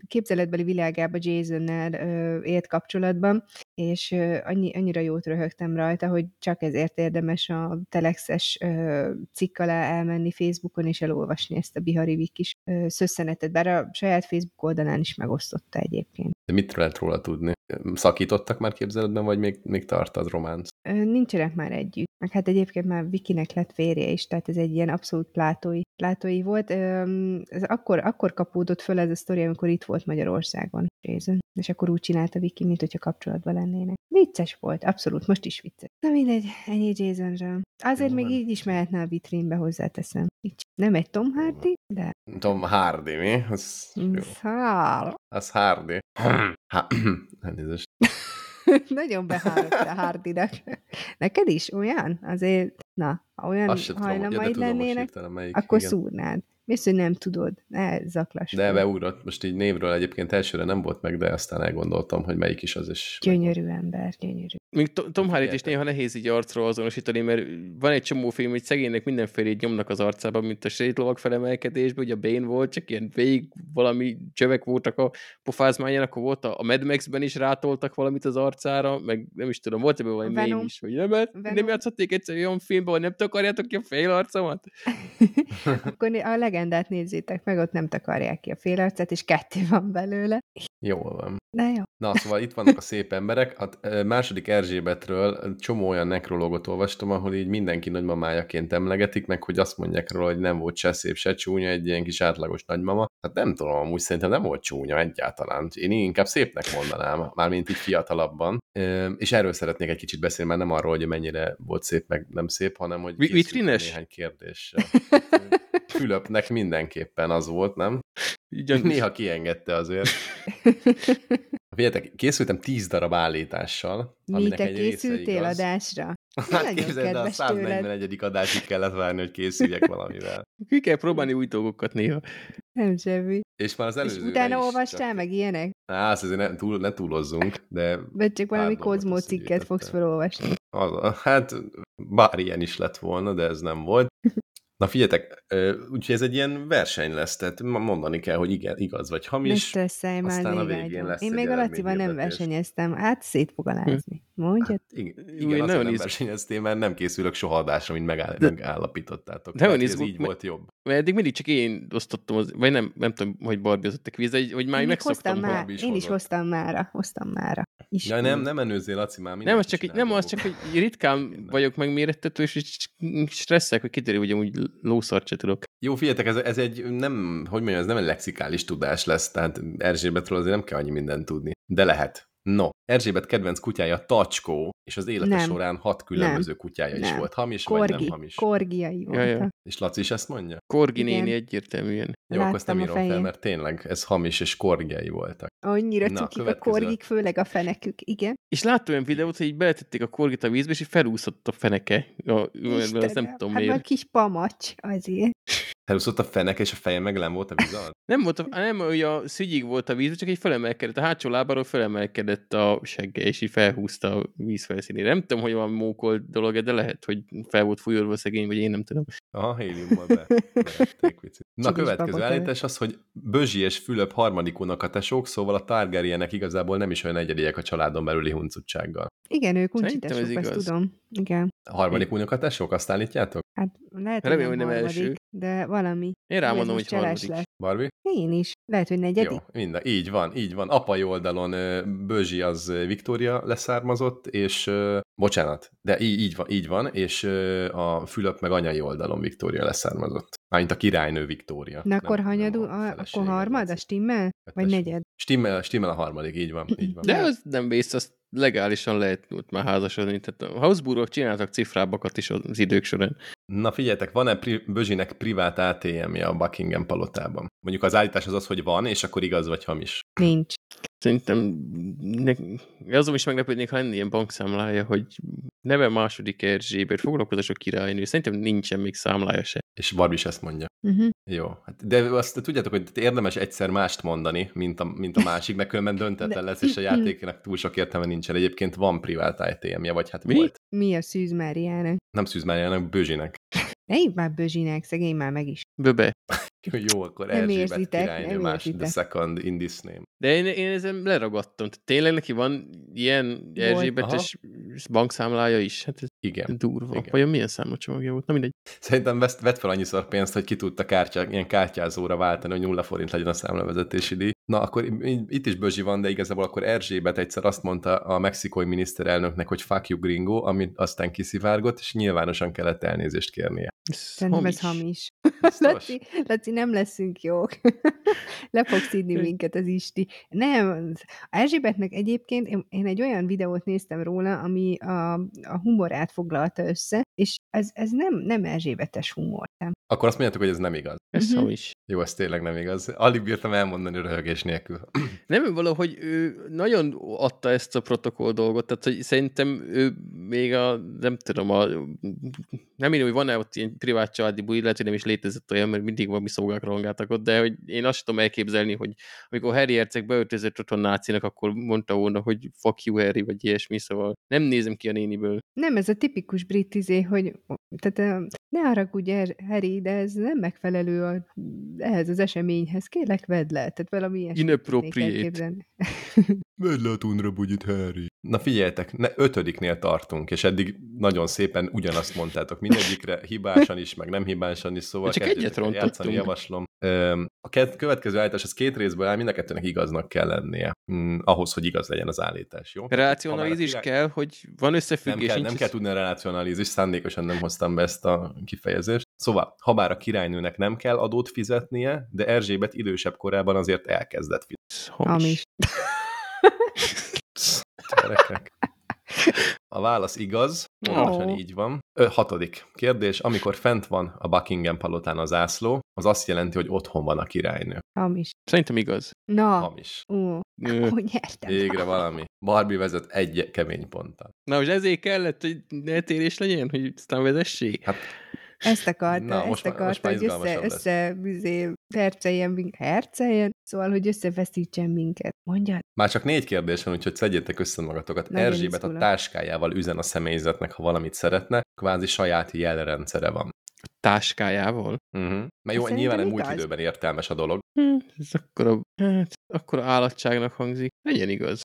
képzeletbeli világába Jasonnel élt kapcsolatban, és annyi, annyira jót röhögtem rajta, hogy csak ezért érdemes a telexes cikk alá elmenni Facebookon, és elolvasni ezt a Bihari Vikis szösszenetet, bár a saját Facebook oldalán is megosztotta egyébként. De mit lehet róla tudni? Szakítottak már képzeletben, vagy még, még tart az románc? Nincsenek már együtt. Meg hát egyébként már Vikinek lett férje is, tehát ez egy ilyen abszolút plátói, plátói volt. Ez akkor, akkor kapódott föl ez a sztori, amikor itt volt Magyarországon Jason. És akkor úgy csinálta Viki, mint hogyha kapcsolatban lennének. Vicces volt, abszolút, most is vicces. Na mindegy, ennyi Jasonra. Azért Jó még így is mehetne a vitrínbe, hozzáteszem. Így. Nem egy Tom Hardy, de... Tom Hardy, mi? Az, jó. Szál. az Hardy. [clears throat] Elnézést. [laughs] Nagyon behárult a Hardynak. Neked is olyan? Azért, na, ha olyan Azt hajlamaid tudom lennének, melyik. akkor igen. szúrnád. Mi az, hogy nem tudod? Ne zaklass. De beugrott, most így névről egyébként elsőre nem volt meg, de aztán elgondoltam, hogy melyik is az is. Gyönyörű ember, gyönyörű. Még To- Tom Hardy-t is néha nehéz így arcról azonosítani, mert van egy csomó film, hogy szegénynek mindenfélét nyomnak az arcában, mint a sétlovak felemelkedésben, ugye a Bane volt, csak ilyen végig valami csövek voltak a pofázmányán, akkor volt a, a Mad Max-ben is rátoltak valamit az arcára, meg nem is tudom, volt ebben valami Venom. is, hogy nem, nem Venom. játszotték egyszer olyan filmben, hogy nem takarjátok ki a fél arcomat? [laughs] [laughs] Akkor a legendát nézzétek meg, ott nem takarják ki a félarcát, és kettő van belőle. Jól van. De jó. Na, szóval itt vannak a szép emberek. A második Erzsébetről csomó olyan nekrológot olvastam, ahol így mindenki nagymamájaként emlegetik, meg hogy azt mondják róla, hogy nem volt se szép, se csúnya, egy ilyen kis átlagos nagymama. Hát nem tudom, amúgy szerintem nem volt csúnya egyáltalán. Én inkább szépnek mondanám, mármint így fiatalabban. És erről szeretnék egy kicsit beszélni, mert nem arról, hogy mennyire volt szép, meg nem szép, hanem hogy vitrines? néhány kérdéssel. [laughs] Fülöpnek mindenképpen az volt, nem? Ugyan, Néha kiengedte azért. Figyeljetek, készültem 10 darab állítással. Mi, aminek te egy része készültél igaz. adásra? Hát képzeld el, a kedves tőled. 141. adásig kellett várni, hogy készüljek valamivel. [laughs] ki kell próbálni új dolgokat néha. Nem semmi. És már az És előzőre utána olvastál csak... meg ilyenek? Á, azt azért ne, túl, ne túlozzunk, de Vagy csak valami kozmó cikket fogsz felolvasni? az, hát bár ilyen is lett volna, de ez nem volt. Na figyeljetek, úgyhogy ez egy ilyen verseny lesz, tehát mondani kell, hogy igen, igaz vagy hamis. stresszelj már, aztán a végén lesz Én még a Lacival nem versenyeztem, hát szét fog alázni. Igen, Ú, én igen nagyon azért nem izg- versenyeztél, mert nem készülök soha adásra, mint megáll, De- megállapítottátok. Nagyon Tehát, hogy ez izgul- így volt jobb. Mert eddig mindig csak én osztottam, az, vagy nem, nem tudom, hogy Barbie osztott a kvíz, de így- hogy már Én megszoktam, hoztam hogy... már, is én is hoztam mára, hoztam mára. Is. Ja, nem, nem menőzzél, Laci, már Nem, az csak, így- nem, az csak, hogy ritkán vagyok megmérettető, és stresszek, hogy kiderül, hogy amúgy lószart se tudok. Jó, figyeljetek, ez, ez egy nem, hogy mondjam, ez nem egy lexikális tudás lesz, tehát Erzsébetről azért nem kell annyi mindent tudni. De lehet. No, Erzsébet kedvenc kutyája Tacskó, és az élete Nem. során hat különböző kutyája is Nem. volt. Hamis vagy nem Korgi, hamis? korgiai Ja, ja. voltak. És Laci is ezt mondja? Korgi Igen. néni egyértelműen. Jó, akkor ezt nem Láttam a írom fel, mert tényleg ez hamis és korgiai voltak. Annyira Na, cukik a következő. korgik, főleg a fenekük, igen. És láttam olyan videót, hogy így beletették a korgit a vízbe, és így felúszott a feneke. A, azt nem Istenem, tudom hát miért. már kis pamacs azért. Elúszott a fenek, és a feje meg nem volt a víz alatt? Nem volt, a, nem, hogy a szügyig volt a víz, csak így felemelkedett, a hátsó lábáról felemelkedett a segge, és így felhúzta a víz felszínére. Nem tudom, hogy van mókol dolog, de lehet, hogy fel volt fújolva szegény, vagy én nem tudom. Aha, héliummal be. Na, következő állítás az, hogy Bözsi és Fülöp harmadik unokatesók, szóval a Targaryenek igazából nem is olyan egyediek a családon belüli huncutsággal. Igen, ők uncsitesok, ezt igaz. tudom. Igen. A harmadik unokatesók, azt állítjátok? Hát lehet, hogy Remélem, nem, hogy nem harmadik, első. De valami. Én rámondom, hogy harmadik. lesz. Barbie? Én is. Lehet, hogy negyedik. Jó, minden. Így van, így van. Apai oldalon Bözsi az Viktória leszármazott, és bocsánat, de így, így van, így van, és a Fülöp meg anyai oldalon Viktória leszármazott. Mármint a királynő Viktória. Na akkor Nem- hanyadú, nem a akkor harmad, a stimmel? Vagy negyed? Stimmel, stimmel a harmadik, így van, így van. De az nem vész, azt legálisan lehet már házasodni. Tehát a Habsburgok csináltak cifrábbakat is az idők során. Na figyeljetek, van-e pri- Bözsinek privát ATM-je a Buckingham palotában? Mondjuk az állítás az az, hogy van, és akkor igaz vagy hamis. Nincs. Szerintem ne, azon is meglepődnék, ha lenne ilyen bankszámlája, hogy neve második Erzsébet, foglalkozások királynő. Szerintem nincsen még számlája se. És Barbie is ezt mondja. Uh-huh. Jó. Hát de azt tudjátok, hogy érdemes egyszer mást mondani, mint a, mint a másik, mert különben döntetlen lesz, és a játéknak túl sok értelme nincsen. Egyébként van privát ATM-je, vagy hát Mi? volt. Mi a Szűz Máriának? Nem Szűzmáriának, Bözsinek. Ne már Bözsinek, szegény már meg is. Böbe. Jó, akkor Nem Erzsébet királynő, más, the second in this name. De én, én ezen leragadtam. Tehát tényleg neki van ilyen Erzsébetes bankszámlája is? Hát ez Igen. durva. Igen. Vajon milyen számlacsomagja volt? Na mindegy. Szerintem vett, vett fel annyiszor pénzt, hogy ki tudta kártya, ilyen kártyázóra váltani, hogy nulla forint legyen a számlavezetési díj. Na, akkor itt is Bözsi van, de igazából akkor Erzsébet egyszer azt mondta a mexikói miniszterelnöknek, hogy fuck you gringo, amit aztán kiszivárgott, és nyilvánosan kellett elnézést kérnie. Ez Szerintem ez hamis. Biztos? [laughs] Laci, Laci, nem leszünk jók. [laughs] Le fog szídni minket az Isti. Nem, Erzsébetnek egyébként én, én egy olyan videót néztem róla, ami a, a humorát foglalta össze, és ez, ez nem, nem Erzsébetes humor. Nem. Akkor azt mondjátok, hogy ez nem igaz. Ez Mhm. hamis. Jó, ez tényleg nem igaz. Alig bírtam elmondani röhögés nélkül. [clears throat] Nem, valahogy ő nagyon adta ezt a protokoll dolgot, tehát hogy szerintem ő még a, nem tudom, a, nem én, hogy van-e ott ilyen privát családi buli, lehet, hogy nem is létezett olyan, mert mindig valami szolgák rohangáltak ott, de hogy én azt tudom elképzelni, hogy amikor Harry Herceg beöltözött otthon nácinak, akkor mondta volna, hogy fuck you Harry, vagy ilyesmi, szóval nem nézem ki a néniből. Nem, ez a tipikus brit izé, hogy tehát, ne haragudj, Er- Harry, de ez nem megfelelő a, ehhez az eseményhez. Kérlek, vedd le. Tehát valami ilyesmit tudnék Inappropriate. [laughs] Vedd le a tundra bugyit, Harry. Na figyeljetek, ne, ötödiknél tartunk, és eddig nagyon szépen ugyanazt mondtátok mindegyikre, hibásan is, meg nem hibásan is, szóval Csak kezdjétek egyet rontottunk. játszani, javaslom. A ke- következő állítás, az két részből áll, mind a kettőnek igaznak kell lennie, mm, ahhoz, hogy igaz legyen az állítás, jó? A király- kell, hogy van összefüggés. Nem kell, nem kell tudni a relacionalizis, szándékosan nem hoztam be ezt a kifejezést. Szóval, ha bár a királynőnek nem kell adót fizetnie, de Erzsébet idősebb korában azért elkezdett fizetni. Hamis. Gyerekek. A válasz igaz, pontosan Ó. így van. Ö, hatodik kérdés. Amikor fent van a Buckingham palotán az zászló, az azt jelenti, hogy otthon van a királynő. Hamis. Szerintem igaz. Na, Hamis. ó, Ö, [laughs] hogy nyertem. Végre valami. Barbie vezet egy kemény ponttal. Na most ezért kellett, hogy eltérés legyen, hogy aztán vezessék? Hát Ezt akarta, Na, ezt most már- most akarta, már hogy össze, össze üzé, herceljen minket. Herceljen? Szóval, hogy összefeszítsen minket. Mondjad? már csak négy kérdés van, úgyhogy szedjétek össze magatokat. Nagyon Erzsébet a izgulok. táskájával üzen a személyzetnek, ha valamit szeretne, kvázi saját jelrendszere van. Táskájával? Uh-huh. Mert jó, Szerintem nyilván egy múlt időben értelmes a dolog. Hm, ez akkor a, hát, akkor a állatságnak hangzik. Legyen igaz.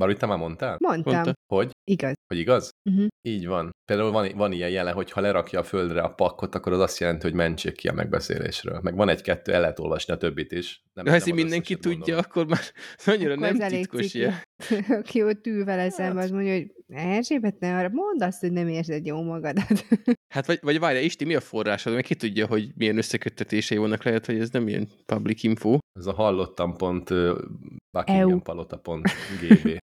Barbie, te már mondtál? Mondtam. Mondta. Hogy? Igaz. Hogy igaz? Uh-huh. Így van. Például van, van ilyen jele, hogy ha lerakja a földre a pakkot, akkor az azt jelenti, hogy mentsék ki a megbeszélésről. Meg van egy-kettő, el lehet olvasni a többit is. Nem, De ha ezt mindenki tudja, mondom. akkor már [laughs] annyira Akkor nem titkos ilyen. [laughs] Aki ott ül vele szemben, az mondja, hogy Erzsébet, ne arra mondd azt, hogy nem érzed jó magadat. [laughs] Hát vagy, vagy várjál, Isti, mi a forrásod? Meg ki tudja, hogy milyen összeköttetései vannak, lehet, hogy ez nem ilyen public info. Ez a hallottam pont uh, Buckingham palota pont GB.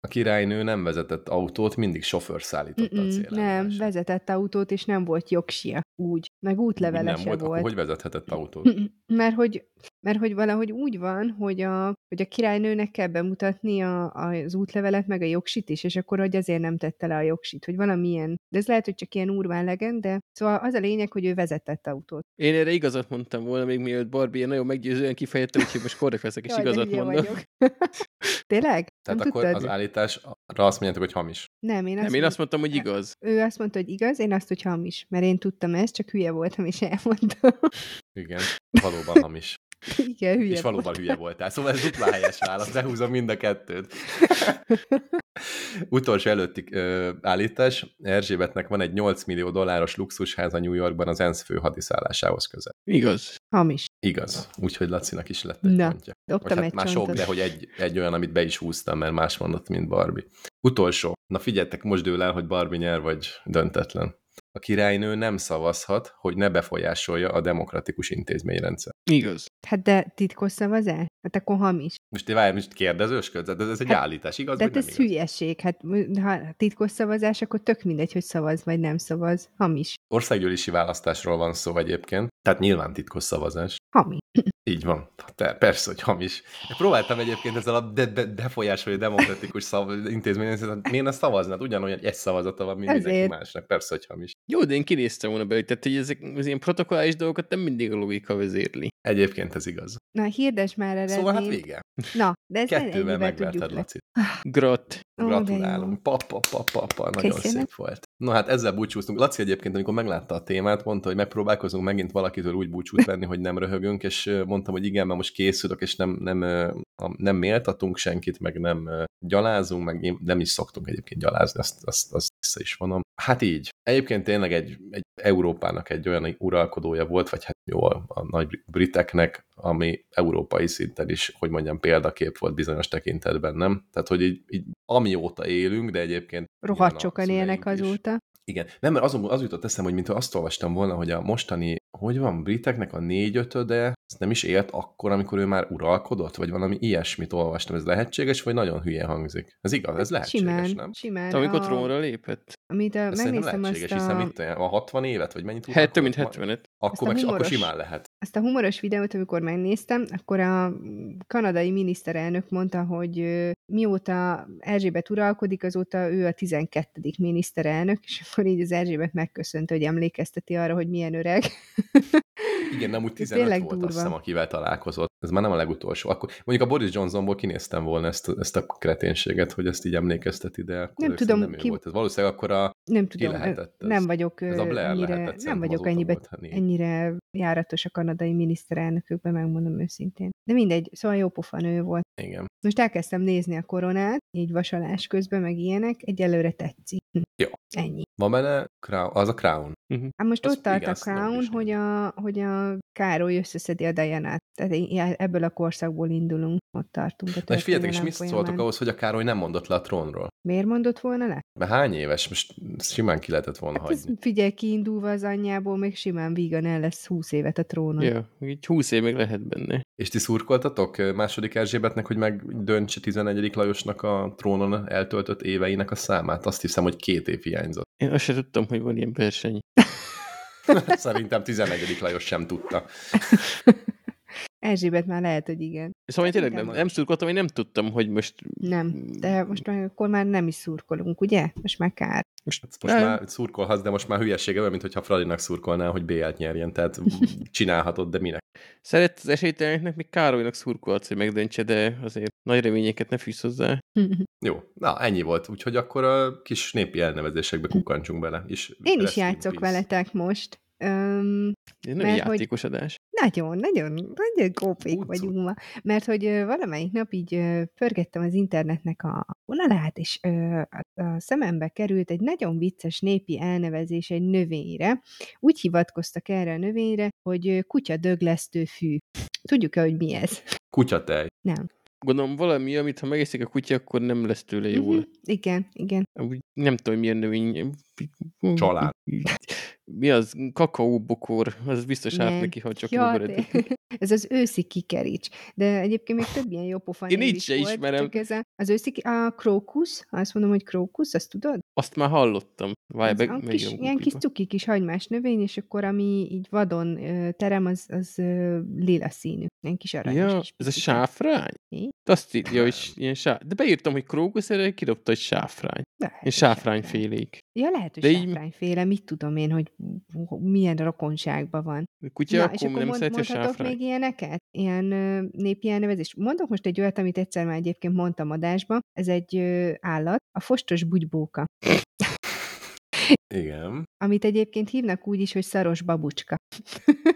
A királynő nem vezetett autót, mindig sofőr szállította a Mm-mm, nem, célállomásra. vezetett autót, és nem volt jogsia, úgy. Meg Nem útlevelese volt, volt. akkor hogy vezethetett autót? Mert hogy, mert hogy valahogy úgy van, hogy a, hogy a királynőnek kell bemutatni a, az útlevelet, meg a jogsit is, és akkor hogy azért nem tette le a jogsit, hogy valamilyen, de ez lehet, hogy csak ilyen urván legend, de szóval az a lényeg, hogy ő vezetett autót. Én erre igazat mondtam volna, még mielőtt Barbie nagyon meggyőzően kifejezte, úgyhogy most korrekt leszek, és Jaj, igazat mondom. [laughs] Tényleg? Tehát nem akkor tudtad? az állításra azt mondjátok, hogy hamis. Nem, én azt, Nem, én azt mondtam, hogy igaz. Ő azt mondta, hogy igaz, én azt, hogy hamis, mert én tudtam ezt, csak hülye voltam, és elmondtam. Igen, valóban hamis. [laughs] Igen, hülye És valóban hülye voltál. Szóval ez dupla helyes válasz, behúzom mind a kettőt. [laughs] Utolsó előtti ö, állítás, Erzsébetnek van egy 8 millió dolláros luxusháza New Yorkban az ENSZ főhadiszállásához közel. Igaz. Hamis. Igaz. Úgyhogy Lacinak is lett egy Na, pontja. Vagy egy hát már sok, csontot. de hogy egy, egy olyan, amit be is húztam, mert más mondott, mint Barbie. Utolsó. Na figyeljetek, most dől el, hogy Barbie nyer, vagy döntetlen. A királynő nem szavazhat, hogy ne befolyásolja a demokratikus intézményrendszer. Igaz. Hát de titkos szavazás? Hát akkor hamis. Most ti várj, most kérdezősködsz? Ez, ez egy Hát, állítás, igaz? De vagy hát nem ez igaz? hülyeség. Hát ha titkos szavazás, akkor tök mindegy, hogy szavaz vagy nem szavaz. Hamis. Országgyűlési választásról van szó egyébként, tehát nyilván titkos szavazás. Hamis. [laughs] Így van. Te, persze, hogy hamis. Próbáltam egyébként ezzel a de, de, befolyásoló demokratikus szav, intézmény, miért ne szavaznád? Ugyanolyan egy szavazata van, mint mindenki másnak. Persze, hogy hamis. Jó, de én kinéztem volna belőle, tehát hogy ezek az ilyen protokollális dolgokat nem mindig a logika vezérli. Egyébként ez igaz. Na, hirdes már eredményt. Szóval hát vége. Na, de ezt Kettővel megverted. Laci. Grat. Ó, de Gratulálom. jó. Papa, papa, papa, nagyon Köszönöm. szép volt. No hát ezzel búcsúztunk. Laci egyébként, amikor meglátta a témát, mondta, hogy megpróbálkozunk megint valakitől úgy búcsút venni, hogy nem röhögünk, és mondtam, hogy igen, mert most készülök, és nem, nem, nem méltatunk senkit, meg nem gyalázunk, meg én nem is szoktunk egyébként gyalázni, azt, azt, azt vissza is vonom. Hát így. Egyébként tényleg egy, egy Európának egy olyan uralkodója volt, vagy hát jó, a, a nagy briteknek, ami európai szinten is, hogy mondjam, példakép volt bizonyos tekintetben, nem? Tehát, hogy így, így amióta élünk, de egyébként Rohadt sokan élnek szüleink is. azóta. Igen. Nem, mert azon, az jutott eszem, hogy mintha azt olvastam volna, hogy a mostani, hogy van, briteknek a négyötöde, ez nem is élt akkor, amikor ő már uralkodott, vagy valami ilyesmit olvastam. Ez lehetséges, vagy nagyon hülye hangzik? Ez igaz, ez lehetséges, simán, nem? simán. Te amikor a- trónra lépett? Amit a, Ez megnéztem lehetséges, azt hiszen a, mit, a 60 évet, vagy mennyit Hát, több mint uralkodott? 70 Akkor, meg, akkor humoros- simán lehet. azt a humoros videót, amikor megnéztem, akkor a kanadai miniszterelnök mondta, hogy mióta Erzsébet uralkodik, azóta ő a 12. miniszterelnök, és akkor így az Erzsébet megköszönte, hogy emlékezteti arra, hogy milyen öreg. Igen, nem úgy Ez 15 tényleg volt, azt durva. hiszem, akivel találkozott. Ez már nem a legutolsó. Akkor, mondjuk a Boris Johnsonból kinéztem volna ezt, ezt a kreténséget, hogy ezt így emlékezteti, de akkor Nem tudom, nem ki- volt. Ez valószínűleg akkor a Nem Ki tudom, lehetett ez? nem vagyok Ez a Blair ennyire, lehetett, nem vagyok ennyibe, volt, négy. ennyire járatos a kanadai miniszterelnökökben, megmondom őszintén. De mindegy, szóval jó pofa nő volt. Igen. Most elkezdtem nézni a koronát, így vasalás közben, meg ilyenek, egyelőre tetszik. Hm. Jó. Ennyi. Van benne Crown, az a Crown. Hát most Az- ott tart a Crown, hogy a, hogy a Károly összeszedi a Diana-t. Tehát ebből a korszakból indulunk, ott tartunk a Na és figyeljetek, és mit szóltok ahhoz, hogy a Károly nem mondott le a trónról? Miért mondott volna le? Mert hány éves? Most simán ki lehetett volna Hát ez, hagyni. figyelj, kiindulva az anyjából, még simán vígan el lesz 20 évet a trónon. Ja, így 20 év még lehet benne. És ti szurkoltatok második Erzsébetnek, hogy megdöntse 11. Lajosnak a trónon eltöltött éveinek a számát? Azt hiszem, hogy két év hiányzott. Én azt sem tudtam, hogy van ilyen verseny. [laughs] Szerintem 11. Lajos sem tudta. [laughs] Erzsébet már lehet, hogy igen. Szóval én tényleg nem, nem szurkoltam, én nem tudtam, hogy most... Nem, de most már akkor már nem is szurkolunk, ugye? Most már kár. Most, Most Nem. már szurkolhatsz, de most már hülyesége olyan, mintha Fradinak szurkolnál, hogy BL-t nyerjen. Tehát [laughs] csinálhatod, de minek? Szeret az esélyteleneknek még Károlynak szurkolhatsz, hogy megdöntse, de azért nagy reményeket ne fűz hozzá. [laughs] Jó, na ennyi volt. Úgyhogy akkor a kis népi elnevezésekbe kukkantsunk bele. És Én is játszok veletek most. Öm, Ez nem Mert egy hogy- játékos adás. nagyon, nagyon, nagyon kópék Cucu. vagyunk ma. Mert hogy valamelyik nap így pörgettem az internetnek a vonalát, és ö, a, szemembe került egy nagyon vicces népi elnevezés egy növényre. Úgy hivatkoztak erre a növényre, hogy kutya döglesztő fű. Tudjuk-e, hogy mi ez? Kutyatej. Nem. Gondolom valami, amit ha megeszik a kutya, akkor nem lesz tőle jól. Mhm, Igen, igen. Úgy nem tudom, milyen növény. Család. Mi az, kakaóbokor, az biztos Nem. árt neki, ha csak Ja, ez az őszi kikerics. De egyébként még több ilyen jó pofa Én így is se volt, ismerem. Csak ez a, az őszi, a krókusz, azt mondom, hogy krókusz, azt tudod? Azt már hallottam. Várj, meg, a kis, ilyen kis cuki kis hagymás növény, és akkor ami így vadon terem, az, az lila színű. Ilyen kis aranyos. Ja, ez a sáfrány? Mi? Azt írja, hogy ilyen sá... De beírtam, hogy krókusz, erre kidobta, hogy sáfrány. Lehet, hogy sáfrányfélék. Ja, lehet, hogy De így- sáfrányféle, mit tudom én, hogy milyen rokonságban van. Kutya Na, akkor és akkor nem mond, mondhatok még ilyeneket? Ilyen népi elnevezést? Mondok most egy olyat, amit egyszer már egyébként mondtam adásba. Ez egy állat, a fostos bugybóka, Igen. amit egyébként hívnak úgy is, hogy szaros babucska.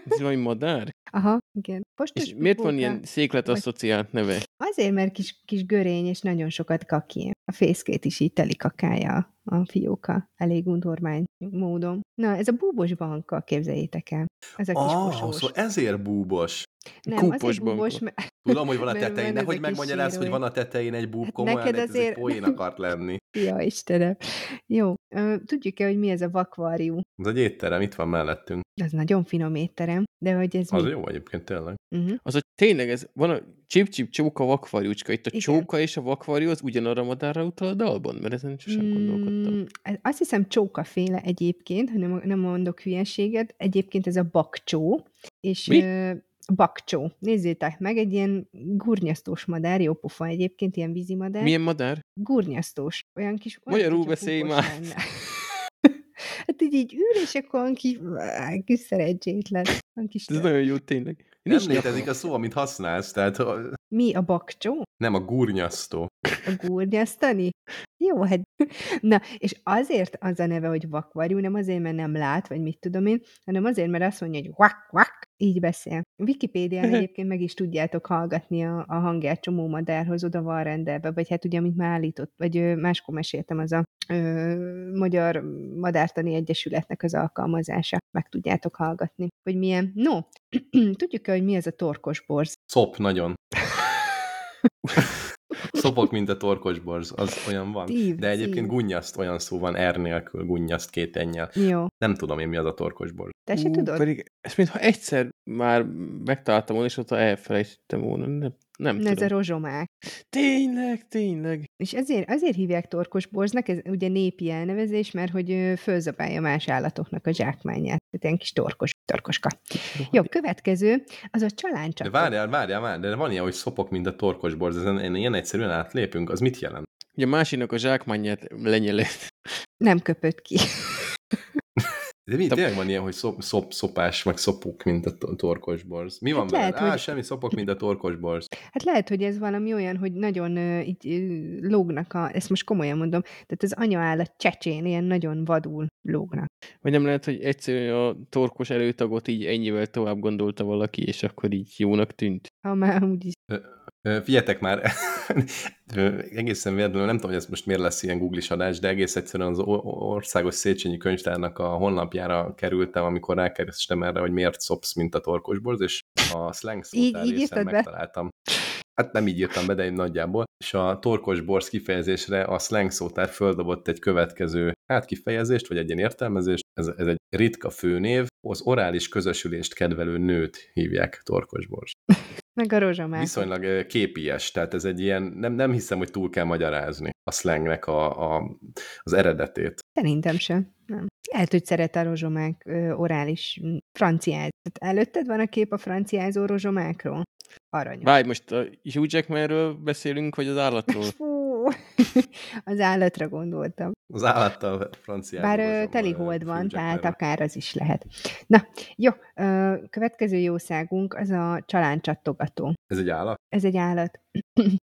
Ez valami madár? Aha, igen. Fostos És miért van ilyen széklet asszociált neve? Azért, mert kis, kis görény, és nagyon sokat kaki. A fészkét is így teli kakája a fióka. Elég undormány módon. Na, ez a búbos banka, képzeljétek el. Ez a kis Ah, szóval ezért búbos. Nem, kúpos azért búbos, mert Tudom, hogy van a tetején, ez nehogy a kis megmagyaráz, hogy van a tetején egy búb, Hát komolyan, neked ez egy azért- poén akart lenni. [laughs] Ja, Istenem. Jó, tudjuk-e, hogy mi ez a vakvarjú? Ez egy étterem, itt van mellettünk. Az nagyon finom étterem, de hogy ez Az mi? jó egyébként, tényleg. Uh-huh. Az, hogy tényleg ez, van a csip-csip csóka vakvarjúcska. Itt a Igen. csóka és a vakvarjú az ugyanarra a madárra utal a dalban? Mert ezen sosem gondolkodtam. Mm, azt hiszem csókaféle egyébként, ha nem, nem mondok hülyeséget. Egyébként ez a bakcsó. És Mi? ö, bakcsó. Nézzétek meg, egy ilyen gurnyasztós madár, jó pofa egyébként, ilyen vízimadár. Milyen madár? Gurnyasztós. Olyan kis... olyan Magyarul beszélj már. [laughs] hát így, így ül, és akkor olyan kis, kis szerencsétlen. Olyan kis Ez nagyon jó tényleg. Nem is létezik a szó, amit használsz, tehát ha- Mi a bakcsó? nem a gurnyasztó. A gurnyasztani? Jó, hát... [laughs] Na, és azért az a neve, hogy vakvarjú, nem azért, mert nem lát, vagy mit tudom én, hanem azért, mert azt mondja, hogy vak, vak, így beszél. Wikipédián [laughs] egyébként meg is tudjátok hallgatni a, a hangját csomó madárhoz, oda van rendelve, vagy hát ugye, amit már állított, vagy máskor meséltem, az a ö, Magyar Madártani Egyesületnek az alkalmazása. Meg tudjátok hallgatni, hogy milyen. No, [clears throat] tudjuk-e, hogy mi ez a torkos borz? Szop, nagyon. [laughs] Szopok, mint a torkosborz, az olyan van. Tív, De egyébként szív. gunnyaszt olyan szó van, R nélkül, gunnyaszt két ennyel. Jó. Nem tudom én, mi az a torkosborz. Te se tudod? Pedig ezt mintha egyszer már megtaláltam volna, és ott elfelejtettem volna. Nem, nem Ez a tudom. rozsomák. Tényleg, tényleg. És ezért, azért hívják torkos borznak, ez ugye népi elnevezés, mert hogy fölzabálja más állatoknak a zsákmányát. Tehát ilyen kis torkos, torkoska. Jó, következő, az a De csaláncsatok. várjál, várjál, várjál, de van ilyen, hogy szopok, mint a torkosborz, ezen ilyen egyszerűen átlépünk, az mit jelent? Ugye a másiknak a zsákmányát lenyeled. Nem köpött ki. [laughs] De mi, Te- tényleg van ilyen, hogy szop, szop, szopás, meg szopuk, mint a to- torkosborz. Mi van Hát veled? lehet, Á, hogy- semmi szopok, mint a torkosborz. Hát lehet, hogy ez valami olyan, hogy nagyon ö, így ö, lógnak a, ezt most komolyan mondom, tehát az anyaállat csecsén ilyen nagyon vadul lógnak. Vagy nem lehet, hogy egyszerűen a torkos előtagot így ennyivel tovább gondolta valaki, és akkor így jónak tűnt. Ha már úgy is. Figyeljetek már, [laughs] egészen véletlenül, nem tudom, hogy ez most miért lesz ilyen googlis adás, de egész egyszerűen az Országos Széchenyi Könyvtárnak a honlapjára kerültem, amikor rákerestem erre, hogy miért szopsz, mint a torkosborz, és a slang szótár így be? megtaláltam. Hát nem így írtam be, de én nagyjából. És a torkosborz kifejezésre a slang szótár földobott egy következő hát kifejezést, vagy egy ilyen értelmezést. Ez, ez egy ritka főnév, az orális közösülést kedvelő nőt hívják torkosborz. [laughs] Meg a rozsomák. Viszonylag képies, tehát ez egy ilyen, nem, nem hiszem, hogy túl kell magyarázni a slangnek a, a, az eredetét. Szerintem sem. Nem. Lehet, hogy szeret a rozsomák ö, orális franciáz. Tehát előtted van a kép a franciázó rozsomákról? Aranyos. Várj, most a Hugh Jackmanről beszélünk, vagy az állatról? Fú, [laughs] az állatra gondoltam. Az állattal franciául. Bár teli hold van, tehát akár az is lehet. Na, jó, következő jószágunk az a csaláncsattogató. Ez egy állat? Ez egy állat.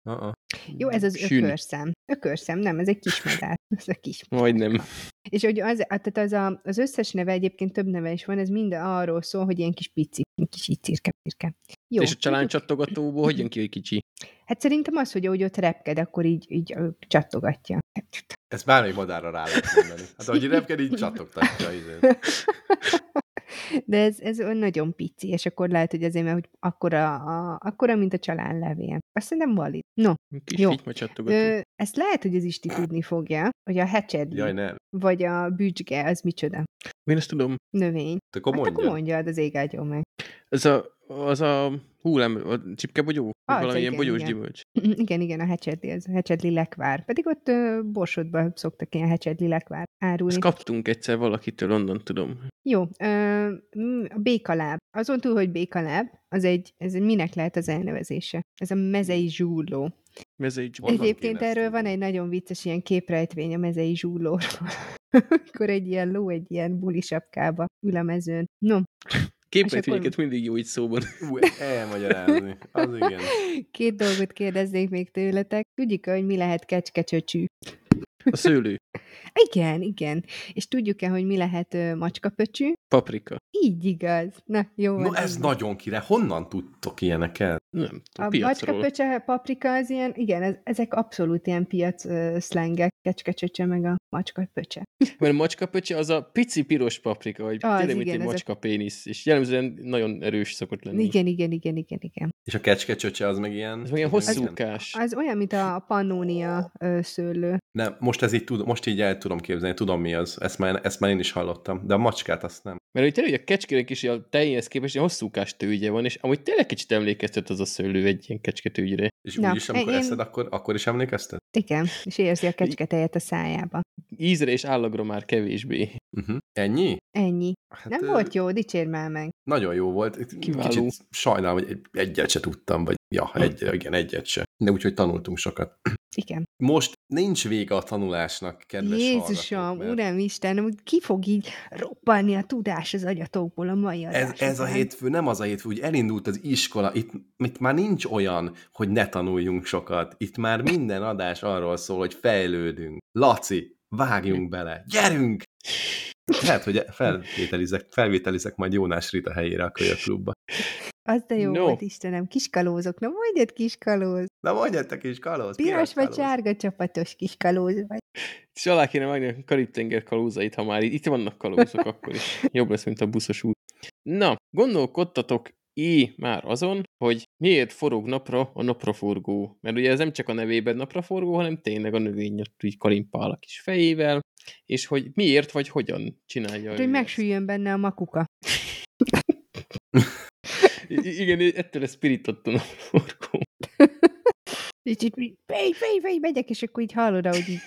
Uh-uh. Jó, ez az Sűn. ökörszem. Ökörszem, nem, ez egy kismadár. [laughs] Ez a kis. Majdnem. És hogy az, tehát az, a, az összes neve egyébként több neve is van, ez mind arról szól, hogy ilyen kis pici, kis így cirke, cirke. Jó. És a csaláncsattogatóból hogy jön ki, hogy kicsi? Hát szerintem az, hogy ahogy ott repked, akkor így, így csattogatja. Ezt bármelyik madárra rá lehet mondani. Hát ahogy repked, így csattogtatja. De ez, ez nagyon pici, és akkor lehet, hogy azért, mert hogy akkora, a, akkora mint a csalánlevél. Azt szerintem valid. No, Kis Jó. ö, ezt lehet, hogy az Isti tudni fogja, hogy a hecsedli, Jaj, nem. vagy a bücsge, az micsoda. Én ezt tudom. Növény. Te akkor Hát mondja. akkor mondjad, az ég áldjon meg. Ez a, az a hullám, a csipkebogyó? Az, valami ilyen bogyós igen. gyümölcs. [laughs] Igen, igen, a hecsedli, az hecsedli lekvár. Pedig ott ö, Borsodban szoktak ilyen hecsedli lekvár árulni. Ezt kaptunk egyszer valakitől, onnan tudom. Jó, ö, mm, a békaláb. Azon túl, hogy békaláb, az egy, ez minek lehet az elnevezése? Ez a mezei zsúrló. Mezei Honnan Egyébként erről van egy nagyon vicces ilyen képrejtvény a mezei zsúrlóról. [laughs] Akkor egy ilyen ló egy ilyen bulisapkába ül a mezőn. No, Képejtvényeket mindig jó így szóban. Ú, elmagyarázni. Az igen. két dolgot kérdeznék még tőletek. Tudjuk-e, hogy mi lehet kecskecsöcsű? A szőlő, Igen, igen. És tudjuk-e, hogy mi lehet ö, macskapöcsű? paprika. Így igaz. Na, jó. No, ez van. nagyon király. Honnan tudtok ilyeneket? Nem tudom, A piacról. macskapöcse, paprika az ilyen, igen, ez, ezek abszolút ilyen piac uh, szlengek, kecskecsöcse meg a macskapöcse. Mert a macskapöcse az a pici piros paprika, vagy Az, tényleg, mint egy ez a- macska pénisz, és jellemzően nagyon erős szokott lenni. Igen, igen, igen, igen, igen. És a kecskecsöcse az meg ilyen... Ez meg ilyen hosszúkás. Az olyan, mint a pannónia ö, szőlő. Nem, most ez így tud, most így el tudom képzelni, tudom mi az. Ezt már, ezt már én is hallottam. De a macskát azt nem. Mert hogy tényleg a kecskének is a tejéhez képest ilyen hosszúkás tőgye van, és amúgy tényleg kicsit emlékeztet az a szőlő egy ilyen kecsketőgyre. És Na, úgyis, amikor én- eszed, akkor, akkor is emlékezted? Igen, és érzi a kecsketejet a szájába. Ízre és állagra már kevésbé. Uh-huh. Ennyi? Ennyi. Hát, Nem ö, volt jó, dicsérd már meg. Nagyon jó volt. Kiváló. Kicsit sajnálom, hogy egy- egyet se tudtam, vagy ja, egy, igen, egyet se. De úgyhogy tanultunk sokat. Igen. Most nincs vége a tanulásnak, kedves Jézusom, mert uram Isten, úgy ki fog így robbanni a tudás az agyatokból a mai Ez, ez a hétfő, nem az a hétfő, úgy elindult az iskola, itt, itt már nincs olyan, hogy ne tanuljunk sokat. Itt már minden adás arról szól, hogy fejlődünk. Laci, vágjunk bele, gyerünk! Lehet, hogy felvételizek, felvételizek majd Jónás Rita helyére a kölyöklubba. Az de jó No. volt, Istenem, kiskalózok. Na, mondjad kiskalóz. Na mondjad te kis kalóz, Piros vagy kalóz. sárga csapatos kiskalóz vagy. És alá kéne vágni a Karib-tenger kalózait, ha már itt itt vannak kalózok, [laughs] akkor is jobb lesz, mint a buszos út. Na, gondolkodtatok é már azon, hogy miért forog napra a napraforgó. Mert ugye ez nem csak a nevében napraforgó, hanem tényleg a növény ott így kalimpál a kis fejével, és hogy miért vagy hogyan csinálja Hát, hogy megsüljön benne a makuka. I- igen, ettől a spiritott a napraforgó. És így fej, fej, fej, megyek, és akkor így hallod, ahogy így...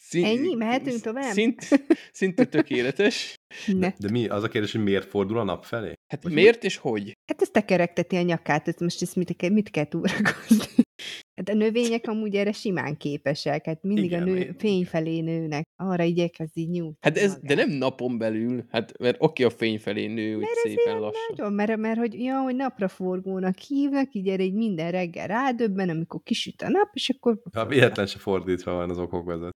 Szín- Ennyi? Mehetünk tovább? Szint, szinte tökéletes. Ne. De mi, az a kérdés, hogy miért fordul a nap felé? Hát Hogy miért és hogy? Hát ezt tekerekteti a nyakát, ezt most ezt mit kell, mit kell túrakozni? Hát a növények amúgy erre simán képesek, hát mindig Igen, a nő én- fény felé nőnek. Arra igyekezz így nyújtani Hát ez, de magát. nem napon belül, hát mert oké, a fény felé nő, úgy Mert ez szépen lassan. Nagyon, mert, mert hogy, ja, hogy napraforgónak hívnak, így erre így minden reggel rádöbben, amikor kisüt a nap, és akkor Ha véletlen se fordítva van az okok vezet.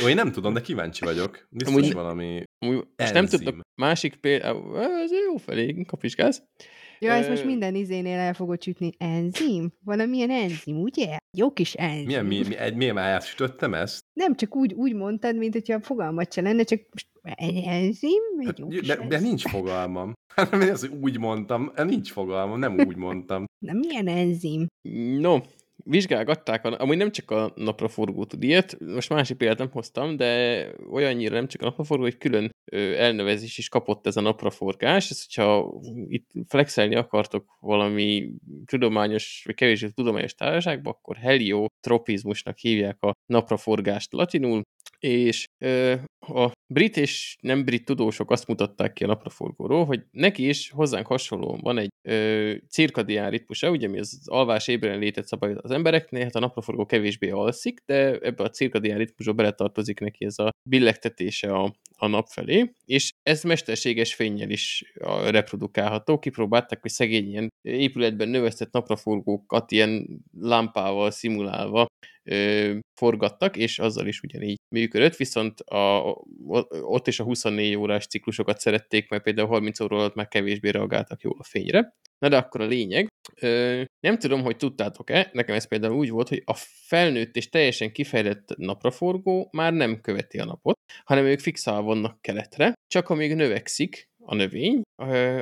Jó, [laughs] én nem tudom, de kíváncsi vagyok. Biztos Amúgy- valami... Amúgy, és nem tudok, másik például, ez jó felé, kapizsgálsz. Ja, ez most minden izénél el fogod sütni. Enzim? Valamilyen enzim, ugye? Jó kis enzim. Milyen, mi, mi, milyen már sütöttem ezt? Nem csak úgy, úgy mondtad, mint hogyha fogalmat se lenne, csak most egy enzim? Egy Hát, jó de, de nincs fogalmam. [laughs] Hát nem az, hogy úgy mondtam, nincs fogalmam, nem úgy mondtam. Na, milyen enzim? No, vizsgálgatták, a, amúgy nem csak a napraforgó tud ilyet, most másik példát nem hoztam, de olyannyira nem csak a napraforgó, hogy külön elnevezés is kapott ez a napraforgás. Ez, hogyha itt flexelni akartok valami tudományos, vagy kevésbé tudományos társaságba, akkor heliotropizmusnak hívják a napraforgást latinul, és ö, a brit és nem brit tudósok azt mutatták ki a napraforgóról, hogy neki is hozzánk hasonlóan van egy ö, cirkadián ritmusa, ugye mi az alvás ébren létet szabályoz az embereknél, hát a napraforgó kevésbé alszik, de ebbe a cirkadián ritmusba beletartozik neki ez a billegtetése a, a nap felé, és ez mesterséges fényjel is reprodukálható. Kipróbálták, hogy szegény ilyen épületben növesztett napraforgókat ilyen lámpával szimulálva ö, forgattak, és azzal is ugyanígy működött, viszont a, ott is a 24 órás ciklusokat szerették, mert például 30 óra alatt már kevésbé reagáltak jól a fényre. Na de akkor a lényeg, ö, nem tudom, hogy tudtátok-e, nekem ez például úgy volt, hogy a felnőtt és teljesen kifejlett napraforgó már nem követi a napot, hanem ők fixálva vannak keletre, csak amíg növekszik a növény,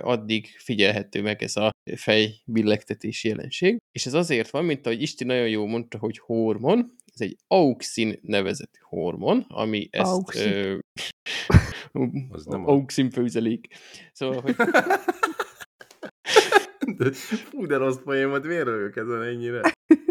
addig figyelhető meg ez a fejbillegtetési jelenség. És ez azért van, mint ahogy Isti nagyon jó mondta, hogy hormon, ez egy auxin nevezetű hormon, ami ezt... Auxin. Ö, [laughs] Az nem auxin főzelék. Szóval, hogy [laughs] De, fú, de rossz poén volt, miért ezen ennyire? [laughs]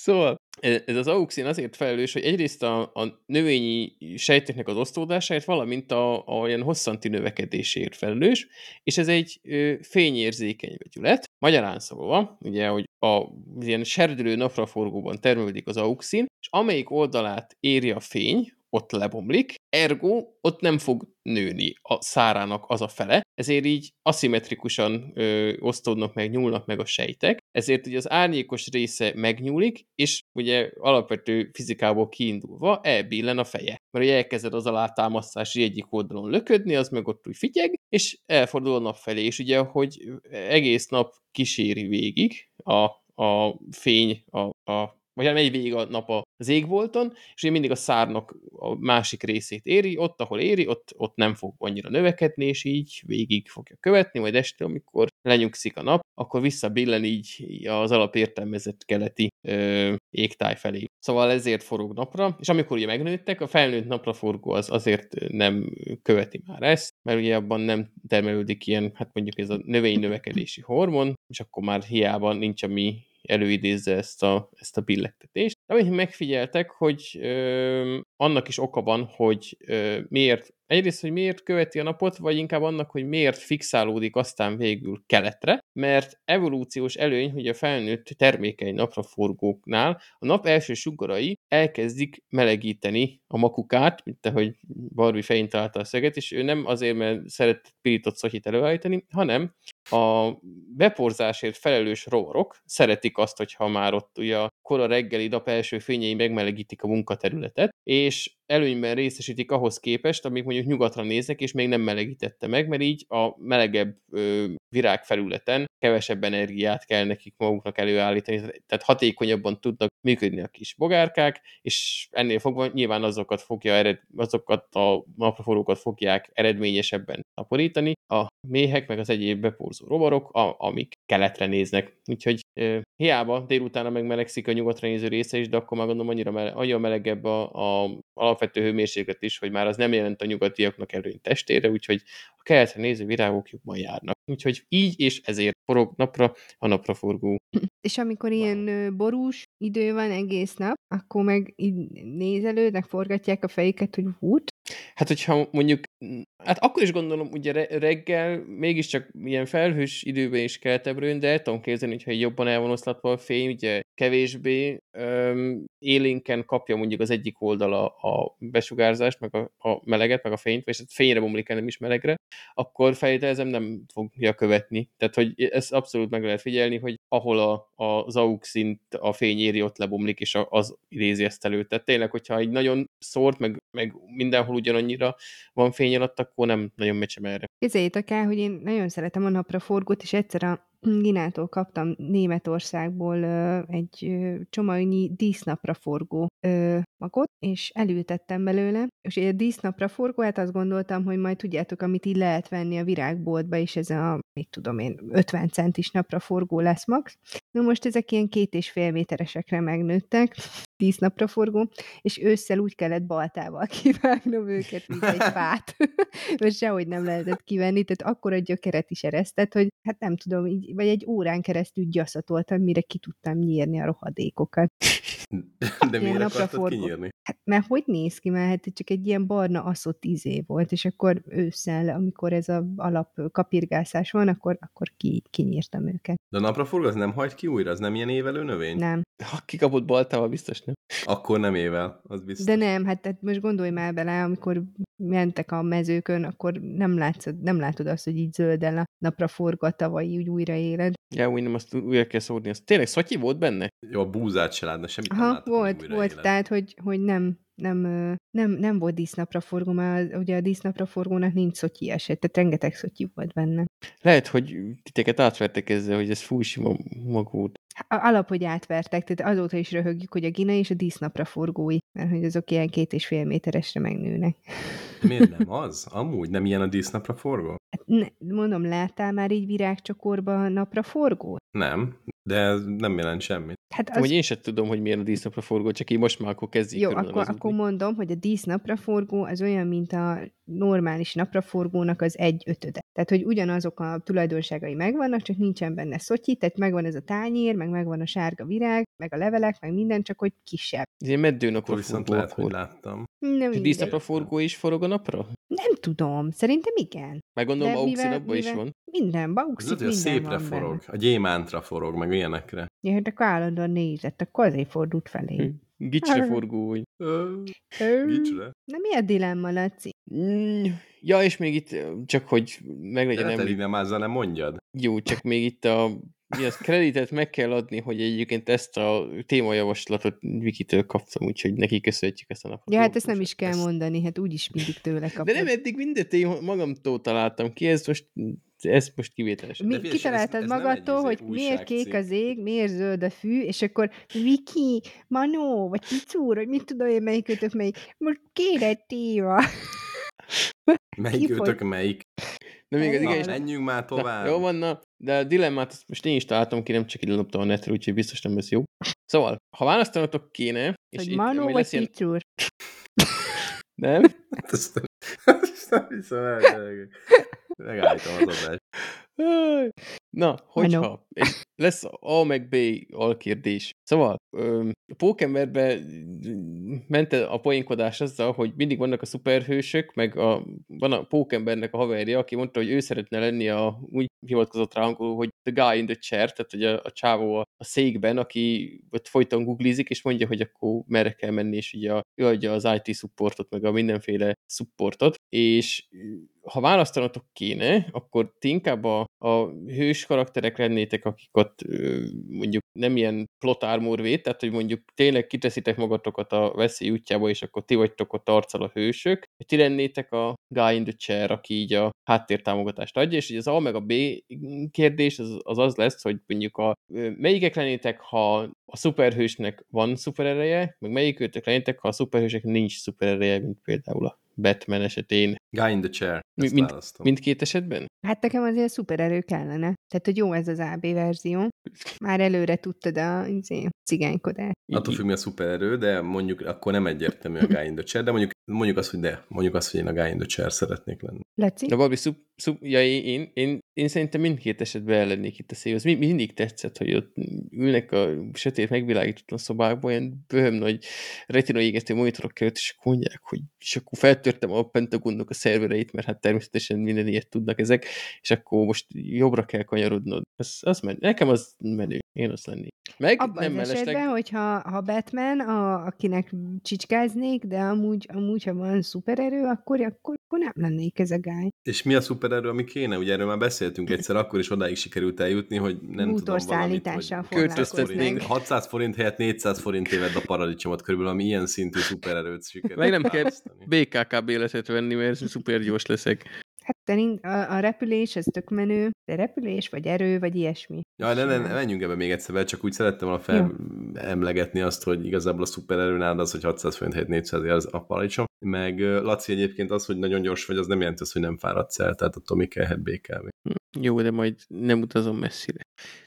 Szóval e- ez az auxin azért felelős, hogy egyrészt a, a növényi sejteknek az osztódásáért, valamint a, a olyan hosszanti növekedésért felelős, és ez egy ö, fényérzékeny vegyület. Magyarán szólva, ugye, hogy a ilyen serdülő napraforgóban termelődik az auxin, és amelyik oldalát éri a fény, ott lebomlik, ergo ott nem fog nőni a szárának az a fele, ezért így aszimmetrikusan ö, osztódnak meg, nyúlnak meg a sejtek, ezért ugye az árnyékos része megnyúlik, és ugye alapvető fizikából kiindulva elbillen a feje. Mert ugye elkezded az alátámasztási egyik oldalon löködni, az meg ott úgy figyeg, és elfordul a nap felé, és ugye, hogy egész nap kíséri végig a, a fény, a, a vagy hát megy végig a nap az égbolton, és ugye mindig a szárnak a másik részét éri, ott, ahol éri, ott, ott nem fog annyira növekedni, és így végig fogja követni, majd este, amikor lenyugszik a nap, akkor visszabillen így az alapértelmezett keleti ö, égtáj felé. Szóval ezért forog napra, és amikor ugye megnőttek, a felnőtt napraforgó az azért nem követi már ezt, mert ugye abban nem termelődik ilyen, hát mondjuk ez a növény növekedési hormon, és akkor már hiába nincs ami előidézze ezt a, ezt a billegtetést. Amit megfigyeltek, hogy ö, annak is oka van, hogy ö, miért, egyrészt, hogy miért követi a napot, vagy inkább annak, hogy miért fixálódik aztán végül keletre, mert evolúciós előny, hogy a felnőtt termékeny napraforgóknál a nap első sugarai elkezdik melegíteni a makukát, mint ahogy Barbie fején találta a szöget, és ő nem azért, mert szeret pirított szotyit előállítani, hanem a beporzásért felelős rovarok szeretik azt, hogyha már ott ugye a kora reggeli nap első fényei megmelegítik a munkaterületet, és előnyben részesítik ahhoz képest, amik mondjuk nyugatra néznek, és még nem melegítette meg, mert így a melegebb ö, virágfelületen kevesebb energiát kell nekik maguknak előállítani, tehát hatékonyabban tudnak működni a kis bogárkák, és ennél fogva nyilván azokat fogja ered, azokat a napraforrókat fogják eredményesebben taporítani, a méhek, meg az egyéb beporzó rovarok, a, amik keletre néznek. Úgyhogy e, hiába délutána megmelegszik a nyugatra néző része is, de akkor már gondolom annyira, mele, annyira melegebb a, a alapvető hőmérséklet is, hogy már az nem jelent a nyugatiaknak előny testére, úgyhogy a keletre néző virágok jobban járnak. Úgyhogy így és ezért forog napra a napraforgó. [laughs] És amikor ilyen borús idő van egész nap, akkor meg így nézelődnek, forgatják a fejüket, hogy vút. Hát, hogyha mondjuk, hát akkor is gondolom, ugye re- reggel mégiscsak ilyen felhős időben is keltebb de el tudom képzelni, hogyha jobban el van oszlatva a fény, ugye kevésbé öm, élénken kapja mondjuk az egyik oldala a besugárzást, meg a, a meleget, meg a fényt, vagy hát fényre bomlik el, nem is melegre, akkor feltételezem nem fogja követni. Tehát, hogy ezt abszolút meg lehet figyelni, hogy ahol a, a, az auxint a fény éri, ott lebomlik, és az idézi ezt elő. Tehát tényleg, hogyha egy nagyon szórt, meg, meg mindenhol ugyanannyira van fény alatt, akkor nem nagyon mecsem erre. Képzeljétek el, hogy én nagyon szeretem a napraforgót, és egyszer a Ginától kaptam Németországból ö, egy ö, csomagnyi dísznapraforgó ö, magot, és elültettem belőle, és egy dísznapraforgó, hát azt gondoltam, hogy majd tudjátok, amit így lehet venni a virágboltba, és ez a, mit tudom én, 50 centis napraforgó lesz max. Na most ezek ilyen két és fél méteresekre megnőttek, tíz napra forgó, és ősszel úgy kellett baltával [laughs] kivágnom őket, mint egy [laughs] fát. Mert sehogy nem lehetett kivenni, tehát akkor a gyökeret is eresztett, hogy hát nem tudom, így, vagy egy órán keresztül gyaszatoltam, mire ki tudtam nyírni a rohadékokat. [laughs] De miért napra akartad forgó. kinyírni? Hát, mert hogy néz ki? Mert hát csak egy ilyen barna aszott izé volt, és akkor ősszel, amikor ez a alap kapirgászás van, akkor, akkor ki, kinyírtam őket. De a napraforgó az nem hagy ki újra? Az nem ilyen évelő növény? Nem. Ha kikapott baltával, biztos nem. Akkor nem ével, az biztos. De nem, hát tehát most gondolj már bele, amikor mentek a mezőkön, akkor nem, látszod, nem látod azt, hogy így zölden a napra forgatta, vagy úgy újra éled. Ja, úgy nem azt újra kell szórni. Az tényleg szatyi volt benne? Jó, a búzát se látna, semmit nem Aha, látok, hogy volt, volt, élet. tehát, hogy, hogy nem, nem, nem, nem volt dísznapra forgó, mert ugye a dísznapra forgónak nincs szotyi eset, tehát rengeteg szotyi volt benne. Lehet, hogy titeket átvertek ezzel, hogy ez fúsima magút. A- Alap, hogy átvertek, tehát azóta is röhögjük, hogy a gina és a dísznapra forgói, mert hogy azok ilyen két és fél méteresre megnőnek. Miért nem az? Amúgy nem ilyen a dísznapra forgó? Hát Ne, mondom, láttál már így virágcsokorba napra forgót? Nem, de ez nem jelent semmit. Hát Az... Hogy én sem tudom, hogy milyen a dísznapra forgó, csak így most már akkor kezdjük jó, akkor, körülbelül akkor mondom, hogy a dísz napraforgó az olyan, mint a normális napraforgónak az egy ötöde. Tehát, hogy ugyanazok a tulajdonságai megvannak, csak nincsen benne szotyi, tehát megvan ez a tányér, meg megvan a sárga virág, meg a levelek, meg minden, csak hogy kisebb. Ez ilyen meddőnapra Akkor viszont lehet, hogy láttam. Nem, És mindegy. dísznapra forgó is forog a napra? nem tudom, szerintem igen. Meg gondolom, De mivel- auxinapban is van. Minden, Ez bauxit, a minden szépre van forog, benne. a gyémántra forog, meg ilyenekre. Ja, hát akkor állandóan nézett, akkor azért fordult felé. Hm. Gicsre Ö, Gicsre. Na mi a dilemma, Laci? Mm, Ja, és még itt csak, hogy meglegyen De te említ. nem azzal nem mondjad. Jó, csak még itt a mi az kreditet meg kell adni, hogy egyébként ezt a témajavaslatot Vikitől kaptam, úgyhogy neki köszönjük ezt a napot. Ja, hát ezt nem is kell ezt- mondani, hát úgyis mindig tőle kapod. De nem eddig mindet én magamtól találtam ki, ez most, ez most kivételes. Mi, figyelj, kitaláltad ez- ez magadtól, hogy izé miért kék az ég, miért zöld a fű, és akkor Viki, Manó, vagy Picúr, hogy mit tudom én, melyik ötök melyik. Most kéred téva. Melyik Ki fog- őtök melyik? De még az Na, igen, Na, menjünk már Na, tovább. jó van, na, de a dilemmát azt most én is találtam ki, nem csak így loptam a netre, úgyhogy biztos nem lesz jó. Szóval, ha választanatok kéne, és Hogy majd vagy lesz ilyen... Picúr. [laughs] Nem? Hát ezt nem, [laughs] hiszem el. Megállítom az adást. Na, hogyha lesz A meg B alkérdés. Szóval, a Pókemberbe ment a poénkodás azzal, hogy mindig vannak a szuperhősök, meg a, van a Pókembernek a haverja, aki mondta, hogy ő szeretne lenni a, úgy hivatkozott rá angolul, hogy the guy in the chair, tehát hogy a, a csávó a, a székben, aki ott folyton googlizik, és mondja, hogy akkor merre kell menni, és ugye a, ő adja az IT supportot, meg a mindenféle supportot, és ha választanatok kéne, akkor ti inkább a, a hős karakterek lennétek, akik ott mondjuk nem ilyen plot armor véd, tehát hogy mondjuk tényleg kiteszitek magatokat a veszély útjába, és akkor ti vagytok ott arccal a hősök, hogy ti lennétek a guy in the chair, aki így a háttértámogatást adja, és így az A meg a B kérdés az az, az lesz, hogy mondjuk a melyikek lennétek, ha a szuperhősnek van szuperereje, meg melyik őtök lennétek, ha a szuperhősnek nincs szuperereje, mint például a Batman esetén. Guy in the chair. Ezt mint- választom. Mindkét esetben? Hát nekem azért szupererő kellene. Tehát, hogy jó ez az AB verzió. Már előre tudtad a izé, cigánykodást. Attól függ, mi a szupererő, de mondjuk akkor nem egyértelmű a Guy in the chair, de mondjuk, mondjuk azt, hogy de, mondjuk azt, hogy én a Guy in the chair szeretnék lenni. Laci? De Barbie, szup, szup, ja, én, én, én, én szerintem mindkét esetben ellennék itt a szél. Az mi, mindig tetszett, hogy ott ülnek a sötét megvilágítatlan szobákban, ilyen bőhöm nagy retina égető monitorok előtt, és akkor mondják, hogy és akkor feltörtem a Pentagonnak a szervereit, mert hát természetesen minden ilyet tudnak ezek, és akkor most jobbra kell kanyarodnod. Az, az men, nekem az menő. Én azt lennék. Meg Abban nem az mellesleg. esetben, hogyha ha Batman, a, akinek csicskáznék, de amúgy, amúgy, ha van szupererő, akkor, akkor, akkor nem lennék ez a guy. És mi a szupererő, ami kéne? Ugye erről már beszéltünk egyszer, akkor is odáig sikerült eljutni, hogy nem tudom valamit, hogy foglalkoznék. 600 forint, 600 forint helyett 400 forint éved a paradicsomot körülbelül, ami ilyen szintű szupererőt sikerült Meg nem kell. BKK életet venni, mert szuper gyors leszek. Hát szerint a, a repülés, az tök menő, de repülés, vagy erő, vagy ilyesmi. Ja, ne, ne, ne, menjünk ebbe még egyszer, csak úgy szerettem volna felemlegetni azt, hogy igazából a szupererő nálad az, hogy 600 forint helyett 400 az a paradicsom. Meg Laci egyébként az, hogy nagyon gyors vagy, az nem jelenti azt, hogy nem fáradsz el, tehát attól mi kellhet BKV. Jó, de majd nem utazom messzire.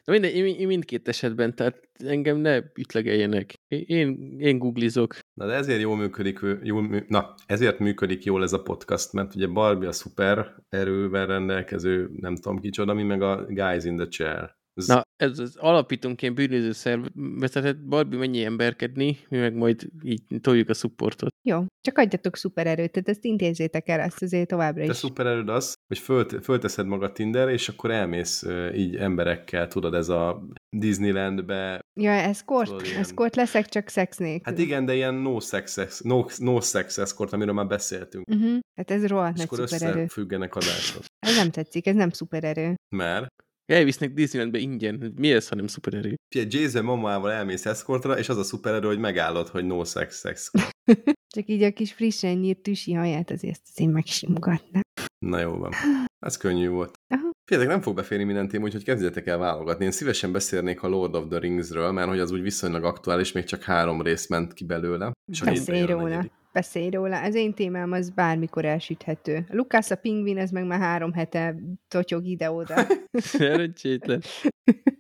Na mindegy, én, én mindkét esetben, tehát engem ne ütlegeljenek. Én- Én, én googlizok. Na de ezért jól működik, jól, mű- na, ezért működik jól ez a podcast, mert ugye Barbie a szuper erővel rendelkező, nem tudom kicsoda, mi meg a guys in the chair. Ez, Na, ez az alapítunk ilyen bűnöző szervezetet, Barbie mennyi emberkedni, mi meg majd így toljuk a supportot. Jó, csak adjatok szupererőt, tehát ezt intézzétek el, azt azért továbbra te is. szupererőd az, hogy fölt, fölteszed magad Tinderre, és akkor elmész így emberekkel, tudod, ez a Disneylandbe. Ja, eszkort? Tudod, ilyen- Eszkort leszek, csak szex nélkül. Hát igen, de ilyen no sex, no, no sex escort, amiről már beszéltünk. Uh-huh. Hát ez rohadt És nagy akkor szupererő. összefüggenek adások. Ez nem tetszik, ez nem szupererő. Mert Elvisznek Disneylandbe ingyen. Mi ez, ha nem szupererő? Figyelj, Jason mamával elmész eszkortra, és az a szupererő, hogy megállod, hogy no sex, sex. [laughs] Csak így a kis frissen nyírt tüsi haját azért ezt én megsimogatnám. Na jó van. [laughs] Ez könnyű volt. Aha. Nem fog beférni minden téma, úgyhogy kezdjetek el válogatni. Én szívesen beszélnék a Lord of the Ringsről, mert hogy az úgy viszonylag aktuális, még csak három rész ment ki belőle. Beszélj róla. Beszélj róla. Az én témám az bármikor elsüthető. Lukász a pingvin, ez meg már három hete totyog ide-oda. [laughs] Szerencsétlen.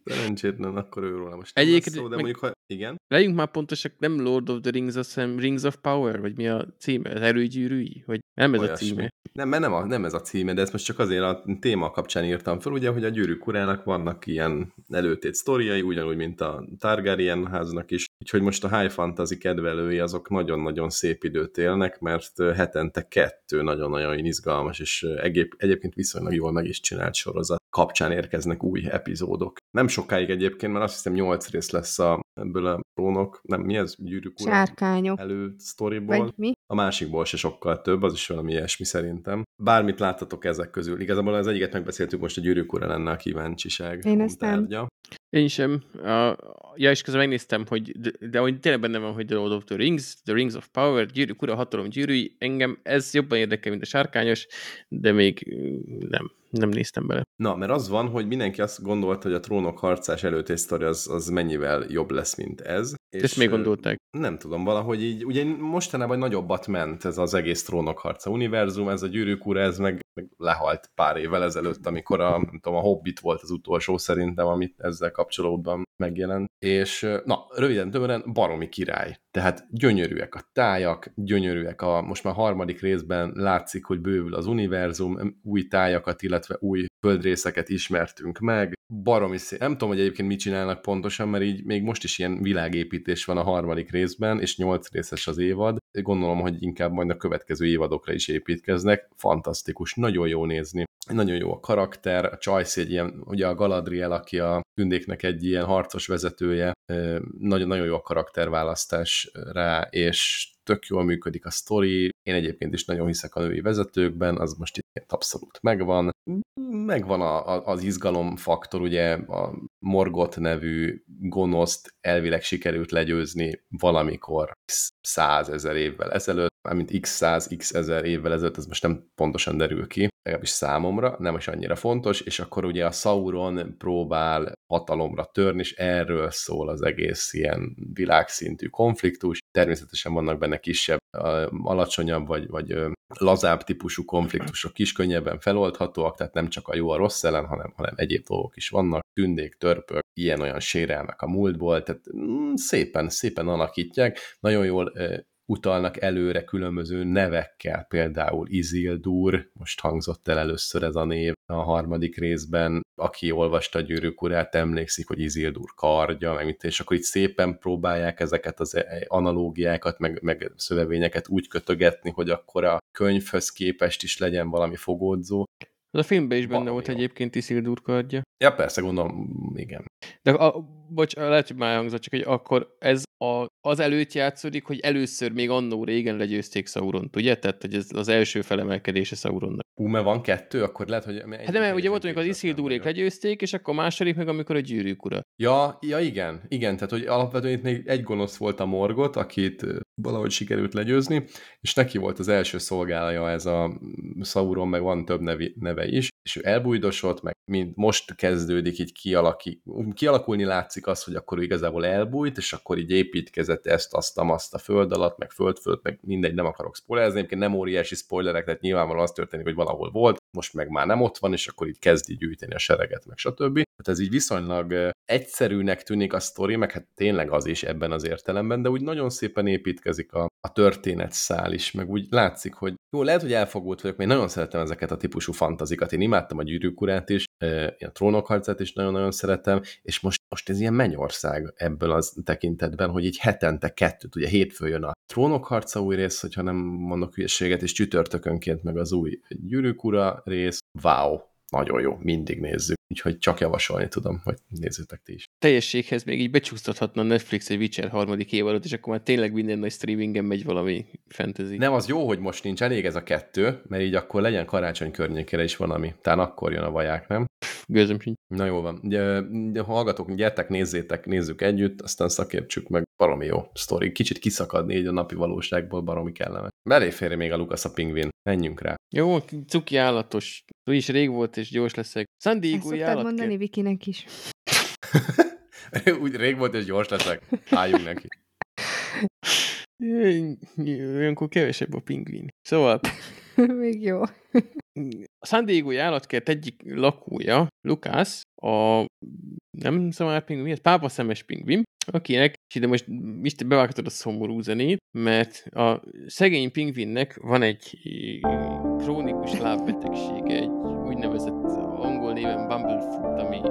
Szerencsétlen, akkor ő róla most Egyébként szó, de meg- mondjuk, ha igen. Legyünk már pontosak, nem Lord of the Rings, azt hiszem Rings of Power, vagy mi a címe? Az erőgyűrűi? Vagy nem ez a Olyasmi. címe. Nem, mert nem, a, nem ez a címe, de ezt most csak azért a téma kapcsán írtam fel, ugye, hogy a gyűrűk urának vannak ilyen előtét sztoriai, ugyanúgy, mint a Targaryen háznak is. Úgyhogy most a high fantasy kedvelői azok nagyon-nagyon szép időt élnek, mert hetente kettő nagyon-nagyon izgalmas, és egyéb, egyébként viszonylag jól meg is csinált sorozat kapcsán érkeznek új epizódok. Nem sokáig egyébként, mert azt hiszem 8 rész lesz a, ebből a trónok, nem mi ez, gyűrűk ura Sárkányok. elő sztoriból. Vagy mi? A másikból se sokkal több, az is valami ilyesmi szerintem. Bármit láttatok ezek közül. Igazából az egyiket megbeszéltük, most a gyűrűk ura lenne a kíváncsiság. Én ezt nem. Én sem. A, ja, és közben megnéztem, hogy, de, de hogy tényleg benne van, hogy The Lord of the Rings, The Rings of Power, gyűrűk ura, hatalom gyűrűi, engem ez jobban érdekel, mint a sárkányos, de még nem, nem néztem bele. Na, mert az van, hogy mindenki azt gondolta, hogy a trónok harcás előtti sztori az, az mennyivel jobb lesz, mint ez. És Ezt még gondolták. Nem tudom, valahogy így, ugye mostanában nagyobbat ment ez az egész trónok harca univerzum, ez a gyűrűk ura, ez meg, meg lehalt pár évvel ezelőtt, amikor a, nem tudom, a Hobbit volt az utolsó szerintem, amit ezzel kapcsolódban megjelent. És na, röviden tömören, baromi király. Tehát gyönyörűek a tájak, gyönyörűek a, most már harmadik részben látszik, hogy bővül az univerzum, új tájakat, illetve új földrészeket ismertünk meg, baromi szép. Nem tudom, hogy egyébként mit csinálnak pontosan, mert így még most is ilyen világépítés van a harmadik részben, és nyolc részes az évad. Gondolom, hogy inkább majd a következő évadokra is építkeznek. Fantasztikus, nagyon jó nézni. Nagyon jó a karakter, a Csajci egy ilyen, ugye a Galadriel, aki a tündéknek egy ilyen harcos vezetője, ö, nagyon, nagyon jó a karakterválasztás rá, és tök jól működik a sztori. Én egyébként is nagyon hiszek a női vezetőkben, az most itt abszolút megvan. Megvan a, a, az izgalomfaktor, ugye a Morgot nevű gonoszt elvileg sikerült legyőzni valamikor százezer évvel ezelőtt, mármint x száz, x ezer évvel ezelőtt, ez most nem pontosan derül ki, legalábbis számomra, nem is annyira fontos, és akkor ugye a Sauron próbál hatalomra törni, és erről szól az egész ilyen világszintű konfliktus. Természetesen vannak benne kisebb, alacsonyabb vagy, vagy lazább típusú konfliktusok is könnyebben feloldhatóak, tehát nem csak a jó a rossz ellen, hanem, hanem egyéb dolgok is vannak, tündék, törpök, ilyen-olyan sérelmek a múltból, tehát mm, szépen, szépen alakítják, nagyon jól utalnak előre különböző nevekkel, például Isildur, most hangzott el először ez a név a harmadik részben, aki olvasta a gyűrűk urát, emlékszik, hogy Isildur kardja, meg mit, és akkor itt szépen próbálják ezeket az e- analógiákat, meg, meg szövevényeket úgy kötögetni, hogy akkor a könyvhöz képest is legyen valami fogódzó. Az a filmben is benne Valami volt jó. egyébként Isildur kardja. Ja, persze, gondolom, igen. De a, bocs, lehet, hogy már hangzott, csak hogy akkor ez a, az előtt játszódik, hogy először még annó régen legyőzték Sauront, ugye? Tehát, hogy ez az első felemelkedése Sauronnak. Ú, mert van kettő, akkor lehet, hogy... Hát de mert ugye volt, amikor az Isildúrék legyőzték, és akkor második meg, amikor a gyűrűk ura. Ja, ja, igen, igen, tehát hogy alapvetően itt még egy gonosz volt a Morgot, akit valahogy sikerült legyőzni, és neki volt az első szolgálja ez a mm, Sauron, meg van több nevi, neve is, és ő elbújdosott, meg mint most kezdődik így kialaki, kialakulni látszik az, hogy akkor ő igazából elbújt, és akkor így építkezett ezt, azt, azt a föld alatt, meg föld fölött, meg mindegy, nem akarok spoilerezni, egyébként nem óriási spoilerek, tehát nyilvánvalóan az történik, hogy valahol volt, most meg már nem ott van, és akkor így kezdi gyűjteni a sereget, meg stb. Tehát ez így viszonylag egyszerűnek tűnik a sztori, meg hát tényleg az is ebben az értelemben, de úgy nagyon szépen építkezik a, a történetszál is, meg úgy látszik, hogy jó, lehet, hogy elfogult vagyok, mert én nagyon szeretem ezeket a típusú fantazikat. Én imádtam a gyűrűk urát is, a trónok harcát is nagyon-nagyon szeretem, és most, most ez ilyen mennyország ebből az tekintetben, hogy így hetente kettőt, ugye hétfő jön a trónok harca új rész, hogyha nem mondok hülyeséget, és csütörtökönként meg az új gyűrűk ura rész. Wow, nagyon jó, mindig nézzük. Úgyhogy csak javasolni tudom, hogy nézzétek ti is. Teljességhez még így becsúsztathatna Netflix egy Witcher harmadik évadot, és akkor már tényleg minden nagy streamingen megy valami fantasy. Nem, az jó, hogy most nincs elég ez a kettő, mert így akkor legyen karácsony környékére is valami. Talán akkor jön a vaják, nem? Gőzöm sincs. Na jó van. Ugye, ugye, hallgatók, gyertek, nézzétek, nézzük együtt, aztán szakértsük meg. Baromi jó sztori. Kicsit kiszakadni így a napi valóságból, baromi kellemes. Belé férje még a Lukasz a pingvin. Menjünk rá. Jó, cuki állatos. Úgyis rég volt, és gyors leszek. San Ezt Diego szoktad állat mondani Vikinek is. Úgy rég volt, és gyors leszek. Álljunk neki. Olyankor kevesebb a pingvin. Szóval... [laughs] Még jó. A San Diego állatkert egyik lakója, Lukász, a nem szamár pingvin, mi ez? Pápa szemes pingvin, akinek, és ide most Mr. bevághatod a szomorú zenét, mert a szegény pingvinnek van egy krónikus lábbetegsége, egy úgynevezett angol néven bumblefoot, ami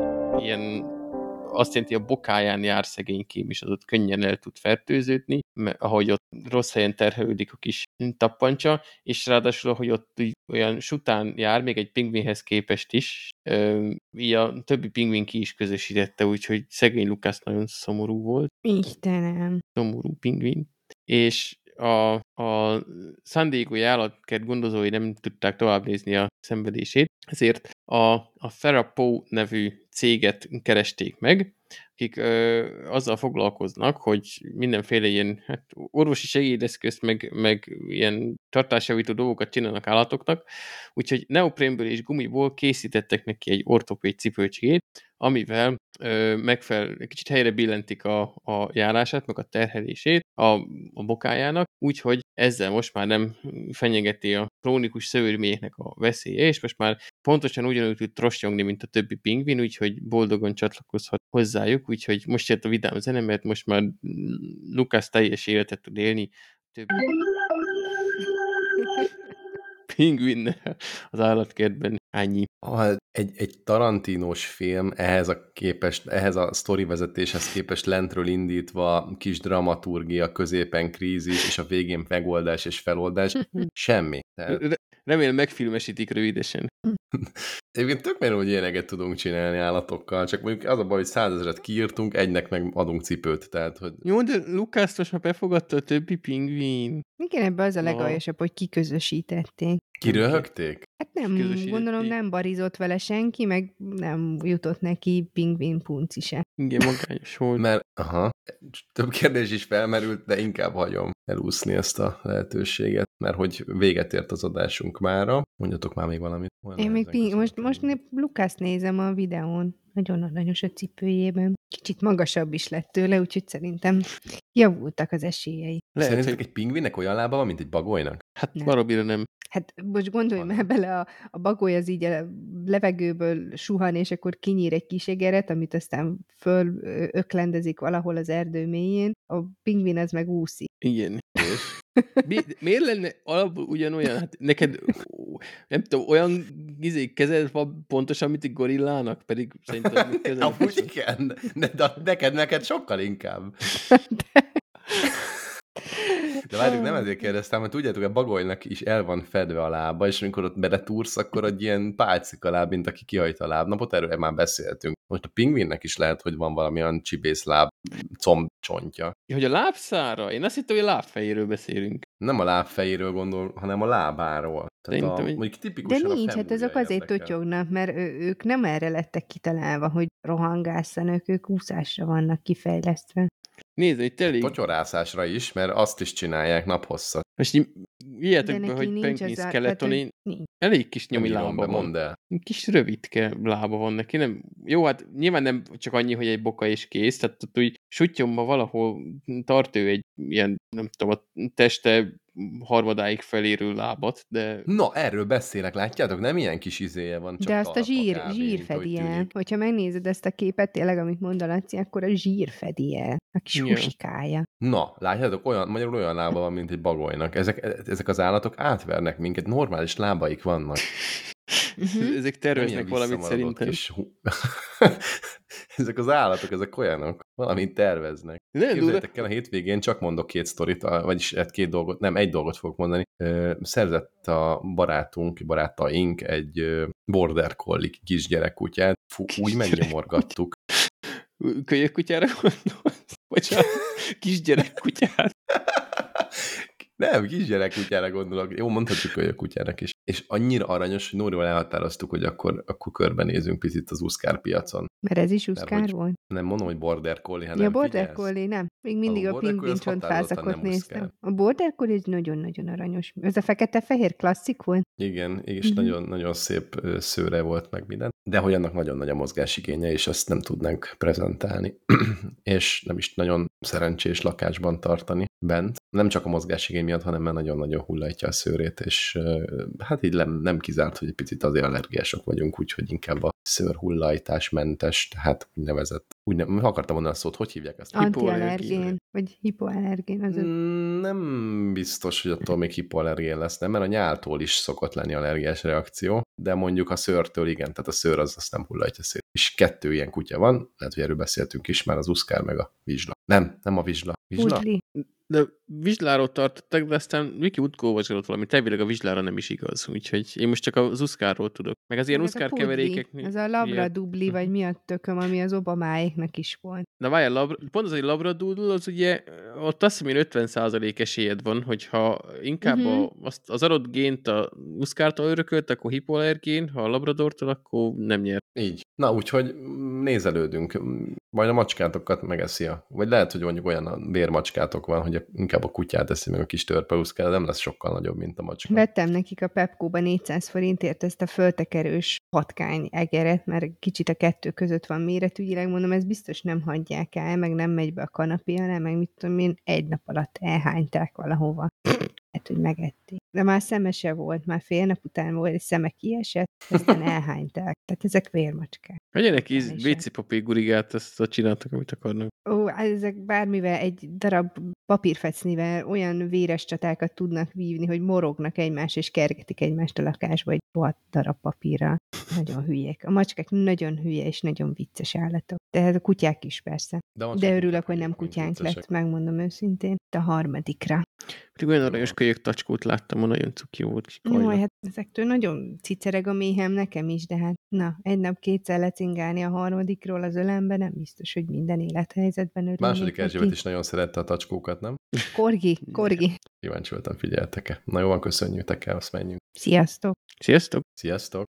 ilyen azt jelenti, a bokáján jár szegénykém, és az ott könnyen el tud fertőződni, mert ahogy ott rossz helyen terhelődik a kis tappancsa, és ráadásul, ahogy ott olyan sután jár, még egy pingvinhez képest is, így a többi pingvin ki is közösítette, úgyhogy szegény Lukász nagyon szomorú volt. Istenem. Szomorú pingvin. És a, a San állatkert gondozói nem tudták tovább nézni a szenvedését, ezért a, a Therapo nevű céget keresték meg, akik ö, azzal foglalkoznak, hogy mindenféle ilyen hát, orvosi segédeszközt, meg, meg ilyen tartásjavító dolgokat csinálnak állatoknak, úgyhogy neoprénből és gumiból készítettek neki egy ortopéd cipőcsigét, amivel ö, megfelel, kicsit helyre billentik a, a járását, meg a terhelését a, a bokájának, úgyhogy ezzel most már nem fenyegeti a krónikus szövődményeknek a veszélye, és most már pontosan ugyanúgy tud trostyogni, mint a többi pingvin, úgyhogy boldogan csatlakozhat hozzájuk, úgyhogy most jött a vidám zene, mert most már Lukász teljes életet tud élni, többi pingvin az állatkertben. Ennyi. Egy, egy Tarantinos film ehhez a képest, ehhez a sztori vezetéshez képest lentről indítva kis dramaturgia, középen krízis, és a végén megoldás és feloldás, [laughs] semmi. Tehát... Remélem megfilmesítik rövidesen. [laughs] Egyébként tök menő, hogy ilyeneket tudunk csinálni állatokkal, csak mondjuk az a baj, hogy százezeret kiírtunk, egynek meg adunk cipőt, tehát hogy... Jó, de Lukász már befogadta a többi pingvin. Igen, ebbe az a legaljasabb, hogy kiközösítették. Kiröhögték? Hát nem, gondolom nem barizott vele senki, meg nem jutott neki pingvin punci se. Igen, magányos volt. [laughs] Mert, aha, több kérdés is felmerült, de inkább hagyom elúszni ezt a lehetőséget, mert hogy véget ért az adásunk mára. Mondjatok már még valamit. Én még ping, most, most Lukász nézem a videón. Nagyon aranyos a cipőjében. Kicsit magasabb is lett tőle, úgyhogy szerintem javultak az esélyei. Lehet, Szerinted hogy... egy pingvinnek olyan lába van, mint egy bagolynak? Hát nem. barabira nem. Hát most gondolj már bele, a, a bagoly az így a levegőből suhan, és akkor kinyír egy kis egeret, amit aztán föl öklendezik valahol az erdő mélyén. A pingvin az meg úszik. Igen. Mi, miért lenne alapból ugyanolyan? Hát neked, nem tudom, olyan izé, kezed van pontosan, mint egy gorillának, pedig szerintem [laughs] kezed. Amúgy igen, de, de neked, neked sokkal inkább. [laughs] De... De várjuk, nem ezért kérdeztem, mert tudjátok, a bagolynak is el van fedve a lába, és amikor ott beletúrsz, akkor egy ilyen pálcik a láb, mint aki kihajt a lábnapot, erről már beszéltünk. Most a pingvinnek is lehet, hogy van valamilyen csibész láb combcsontja. Ja, hogy a lábszára? Én azt hittem, hogy a lábfejéről beszélünk. Nem a lábfejéről gondol, hanem a lábáról. Tehát a, mondjuk tipikusan De nincs, hát azok azért totyognak, mert ő, ők nem erre lettek kitalálva, hogy rohangászanak, ők úszásra vannak kifejlesztve. Nézd, hogy telik. Totyorászásra is, mert azt is csinálják naphosszat. Most ilyetek be, hogy penguin skeletoni elég kis nyomi lába van. El. Kis rövidke lába van neki. Nem, jó, hát nyilván nem csak annyi, hogy egy boka és kész, tehát ott úgy sutyomba valahol tart ő egy ilyen, nem tudom, a teste harmadáig felérő lábat, de... Na, erről beszélek, látjátok? Nem ilyen kis izéje van, csak De azt a zsír, zsír fedi el. Hogyha megnézed ezt a képet, tényleg, amit mond a Laci, akkor a zsír fedi el. A kis yeah. husikája. Na, látjátok, olyan, magyarul olyan lába van, mint egy bagolynak. Ezek, ezek az állatok átvernek minket, normális lábaik vannak. Uh-huh. Ezek terveznek valamit szerintem. Kis... [laughs] ezek az állatok, ezek olyanok, valamit terveznek. Nem, Képzeljétek el, a hétvégén csak mondok két sztorit, vagyis hát két dolgot, nem, egy dolgot fogok mondani. Szerzett a barátunk, barátaink egy border collie kisgyerekkutyát, Fú, úgy megnyomorgattuk. Kölyökkutyára gondolsz? Bocsánat, [laughs] kisgyerekkutyát. [laughs] Nem, kisgyerekkutyára gondolok. Jó, mondhatjuk, hogy a kutyának is. És annyira aranyos, hogy Nórival elhatároztuk, hogy akkor, akkor körbenézünk picit az Uszkár piacon. Mert ez is uszkár hogy volt? Nem mondom, hogy border collie, hanem Ja, border figyelsz. collie, nem. Még mindig A a, pingvin nem néztem. uszkár. A border collie egy nagyon-nagyon aranyos. Ez a fekete-fehér klasszik volt? Igen, és Mhm. nagyon, nagyon szép szőre volt meg minden, de hogy annak nagyon nagy a mozgásigénye, és azt nem tudnánk prezentálni, [clears throat] és nem is nagyon szerencsés lakásban tartani bent. Nem csak a mozgásigény miatt, hanem mert nagyon-nagyon hullajtja a szőrét, és hát így nem, nem kizárt, hogy egy picit azért allergiások vagyunk, úgyhogy inkább a szőrhullajtás mentes, tehát úgynevezett, úgy nem, akartam mondani a szót, hogy hívják ezt? Antiallergén, vagy hipoallergén. Az mm. Nem biztos, hogy attól még hipoallergén lesz, nem, mert a nyáltól is szokott lenni allergiás reakció, de mondjuk a szőrtől igen, tehát a szőr az azt nem hullatja szét. És kettő ilyen kutya van, lehet, hogy erről beszéltünk is már, az uszkár meg a vizsla. Nem, nem a vizsla. Vizsla? Udli. De vizsláról tartottak, de aztán Viki útkó olvasgatott valami, elvileg a vizslára nem is igaz, úgyhogy én most csak az uszkárról tudok. Meg az ilyen Meg ez a uszkár keverékek... Ez a labradubli, vagy mi a tököm, ami az Obamáéknak is volt. Na várjál, labra, pont az, hogy labradoodle, az ugye, ott azt hiszem, hogy 50% esélyed van, hogyha inkább Mhm. uh-huh. a, azt, az adott gént a uszkártól örökölt, akkor hipoallergén, ha a labradortól, akkor nem nyer. Így. Na, úgyhogy nézelődünk. Majd a macskátokat megeszi a... Vagy lehet, hogy mondjuk olyan a bérmacskátok van, hogy inkább a kutyát eszi meg a kis törpeuszkál, nem lesz sokkal nagyobb, mint a macska. Vettem nekik a Pepkóba 400 forintért ezt a föltekerős patkány egeret, mert kicsit a kettő között van méretügyileg, mondom, ez biztos nem hagyják el, meg nem megy be a kanapé alá, meg mit tudom én, egy nap alatt elhányták valahova. Hát, hogy megették. De már szeme se volt, már fél nap után volt, egy szeme kiesett, aztán elhányták. Tehát ezek vérmacskák. Vegyenek is Teljesen. WC papír gurigát, ezt azt csináltak, amit akarnak. Ó, ezek bármivel, egy darab papírfecnivel olyan véres csatákat tudnak vívni, hogy morognak egymás, és kergetik egymást a lakásba egy rohadt darab papírral. Nagyon hülyék. A macskák nagyon hülye és nagyon vicces állatok. De hát a kutyák is persze. De, De örülök, hogy nem kutyánk lett, megmondom őszintén. A harmadikra. Pedig olyan aranyos kölyök tacskót láttam, nagyon cuki volt. Jaj, hát ezektől nagyon cicereg a méhem nekem is, de hát na, egy nap kétszer lecingálni a harmadikról az ölembe, nem biztos, hogy minden élethelyzetben örülnék Második. Erzsébet is nagyon szerette a tacskókat, nem? Korgi, korgi. Kíváncsi voltam, figyeltek-e. Na jó, van, köszönjük, el, azt menjünk. Sziasztok! Sziasztok! Sziasztok!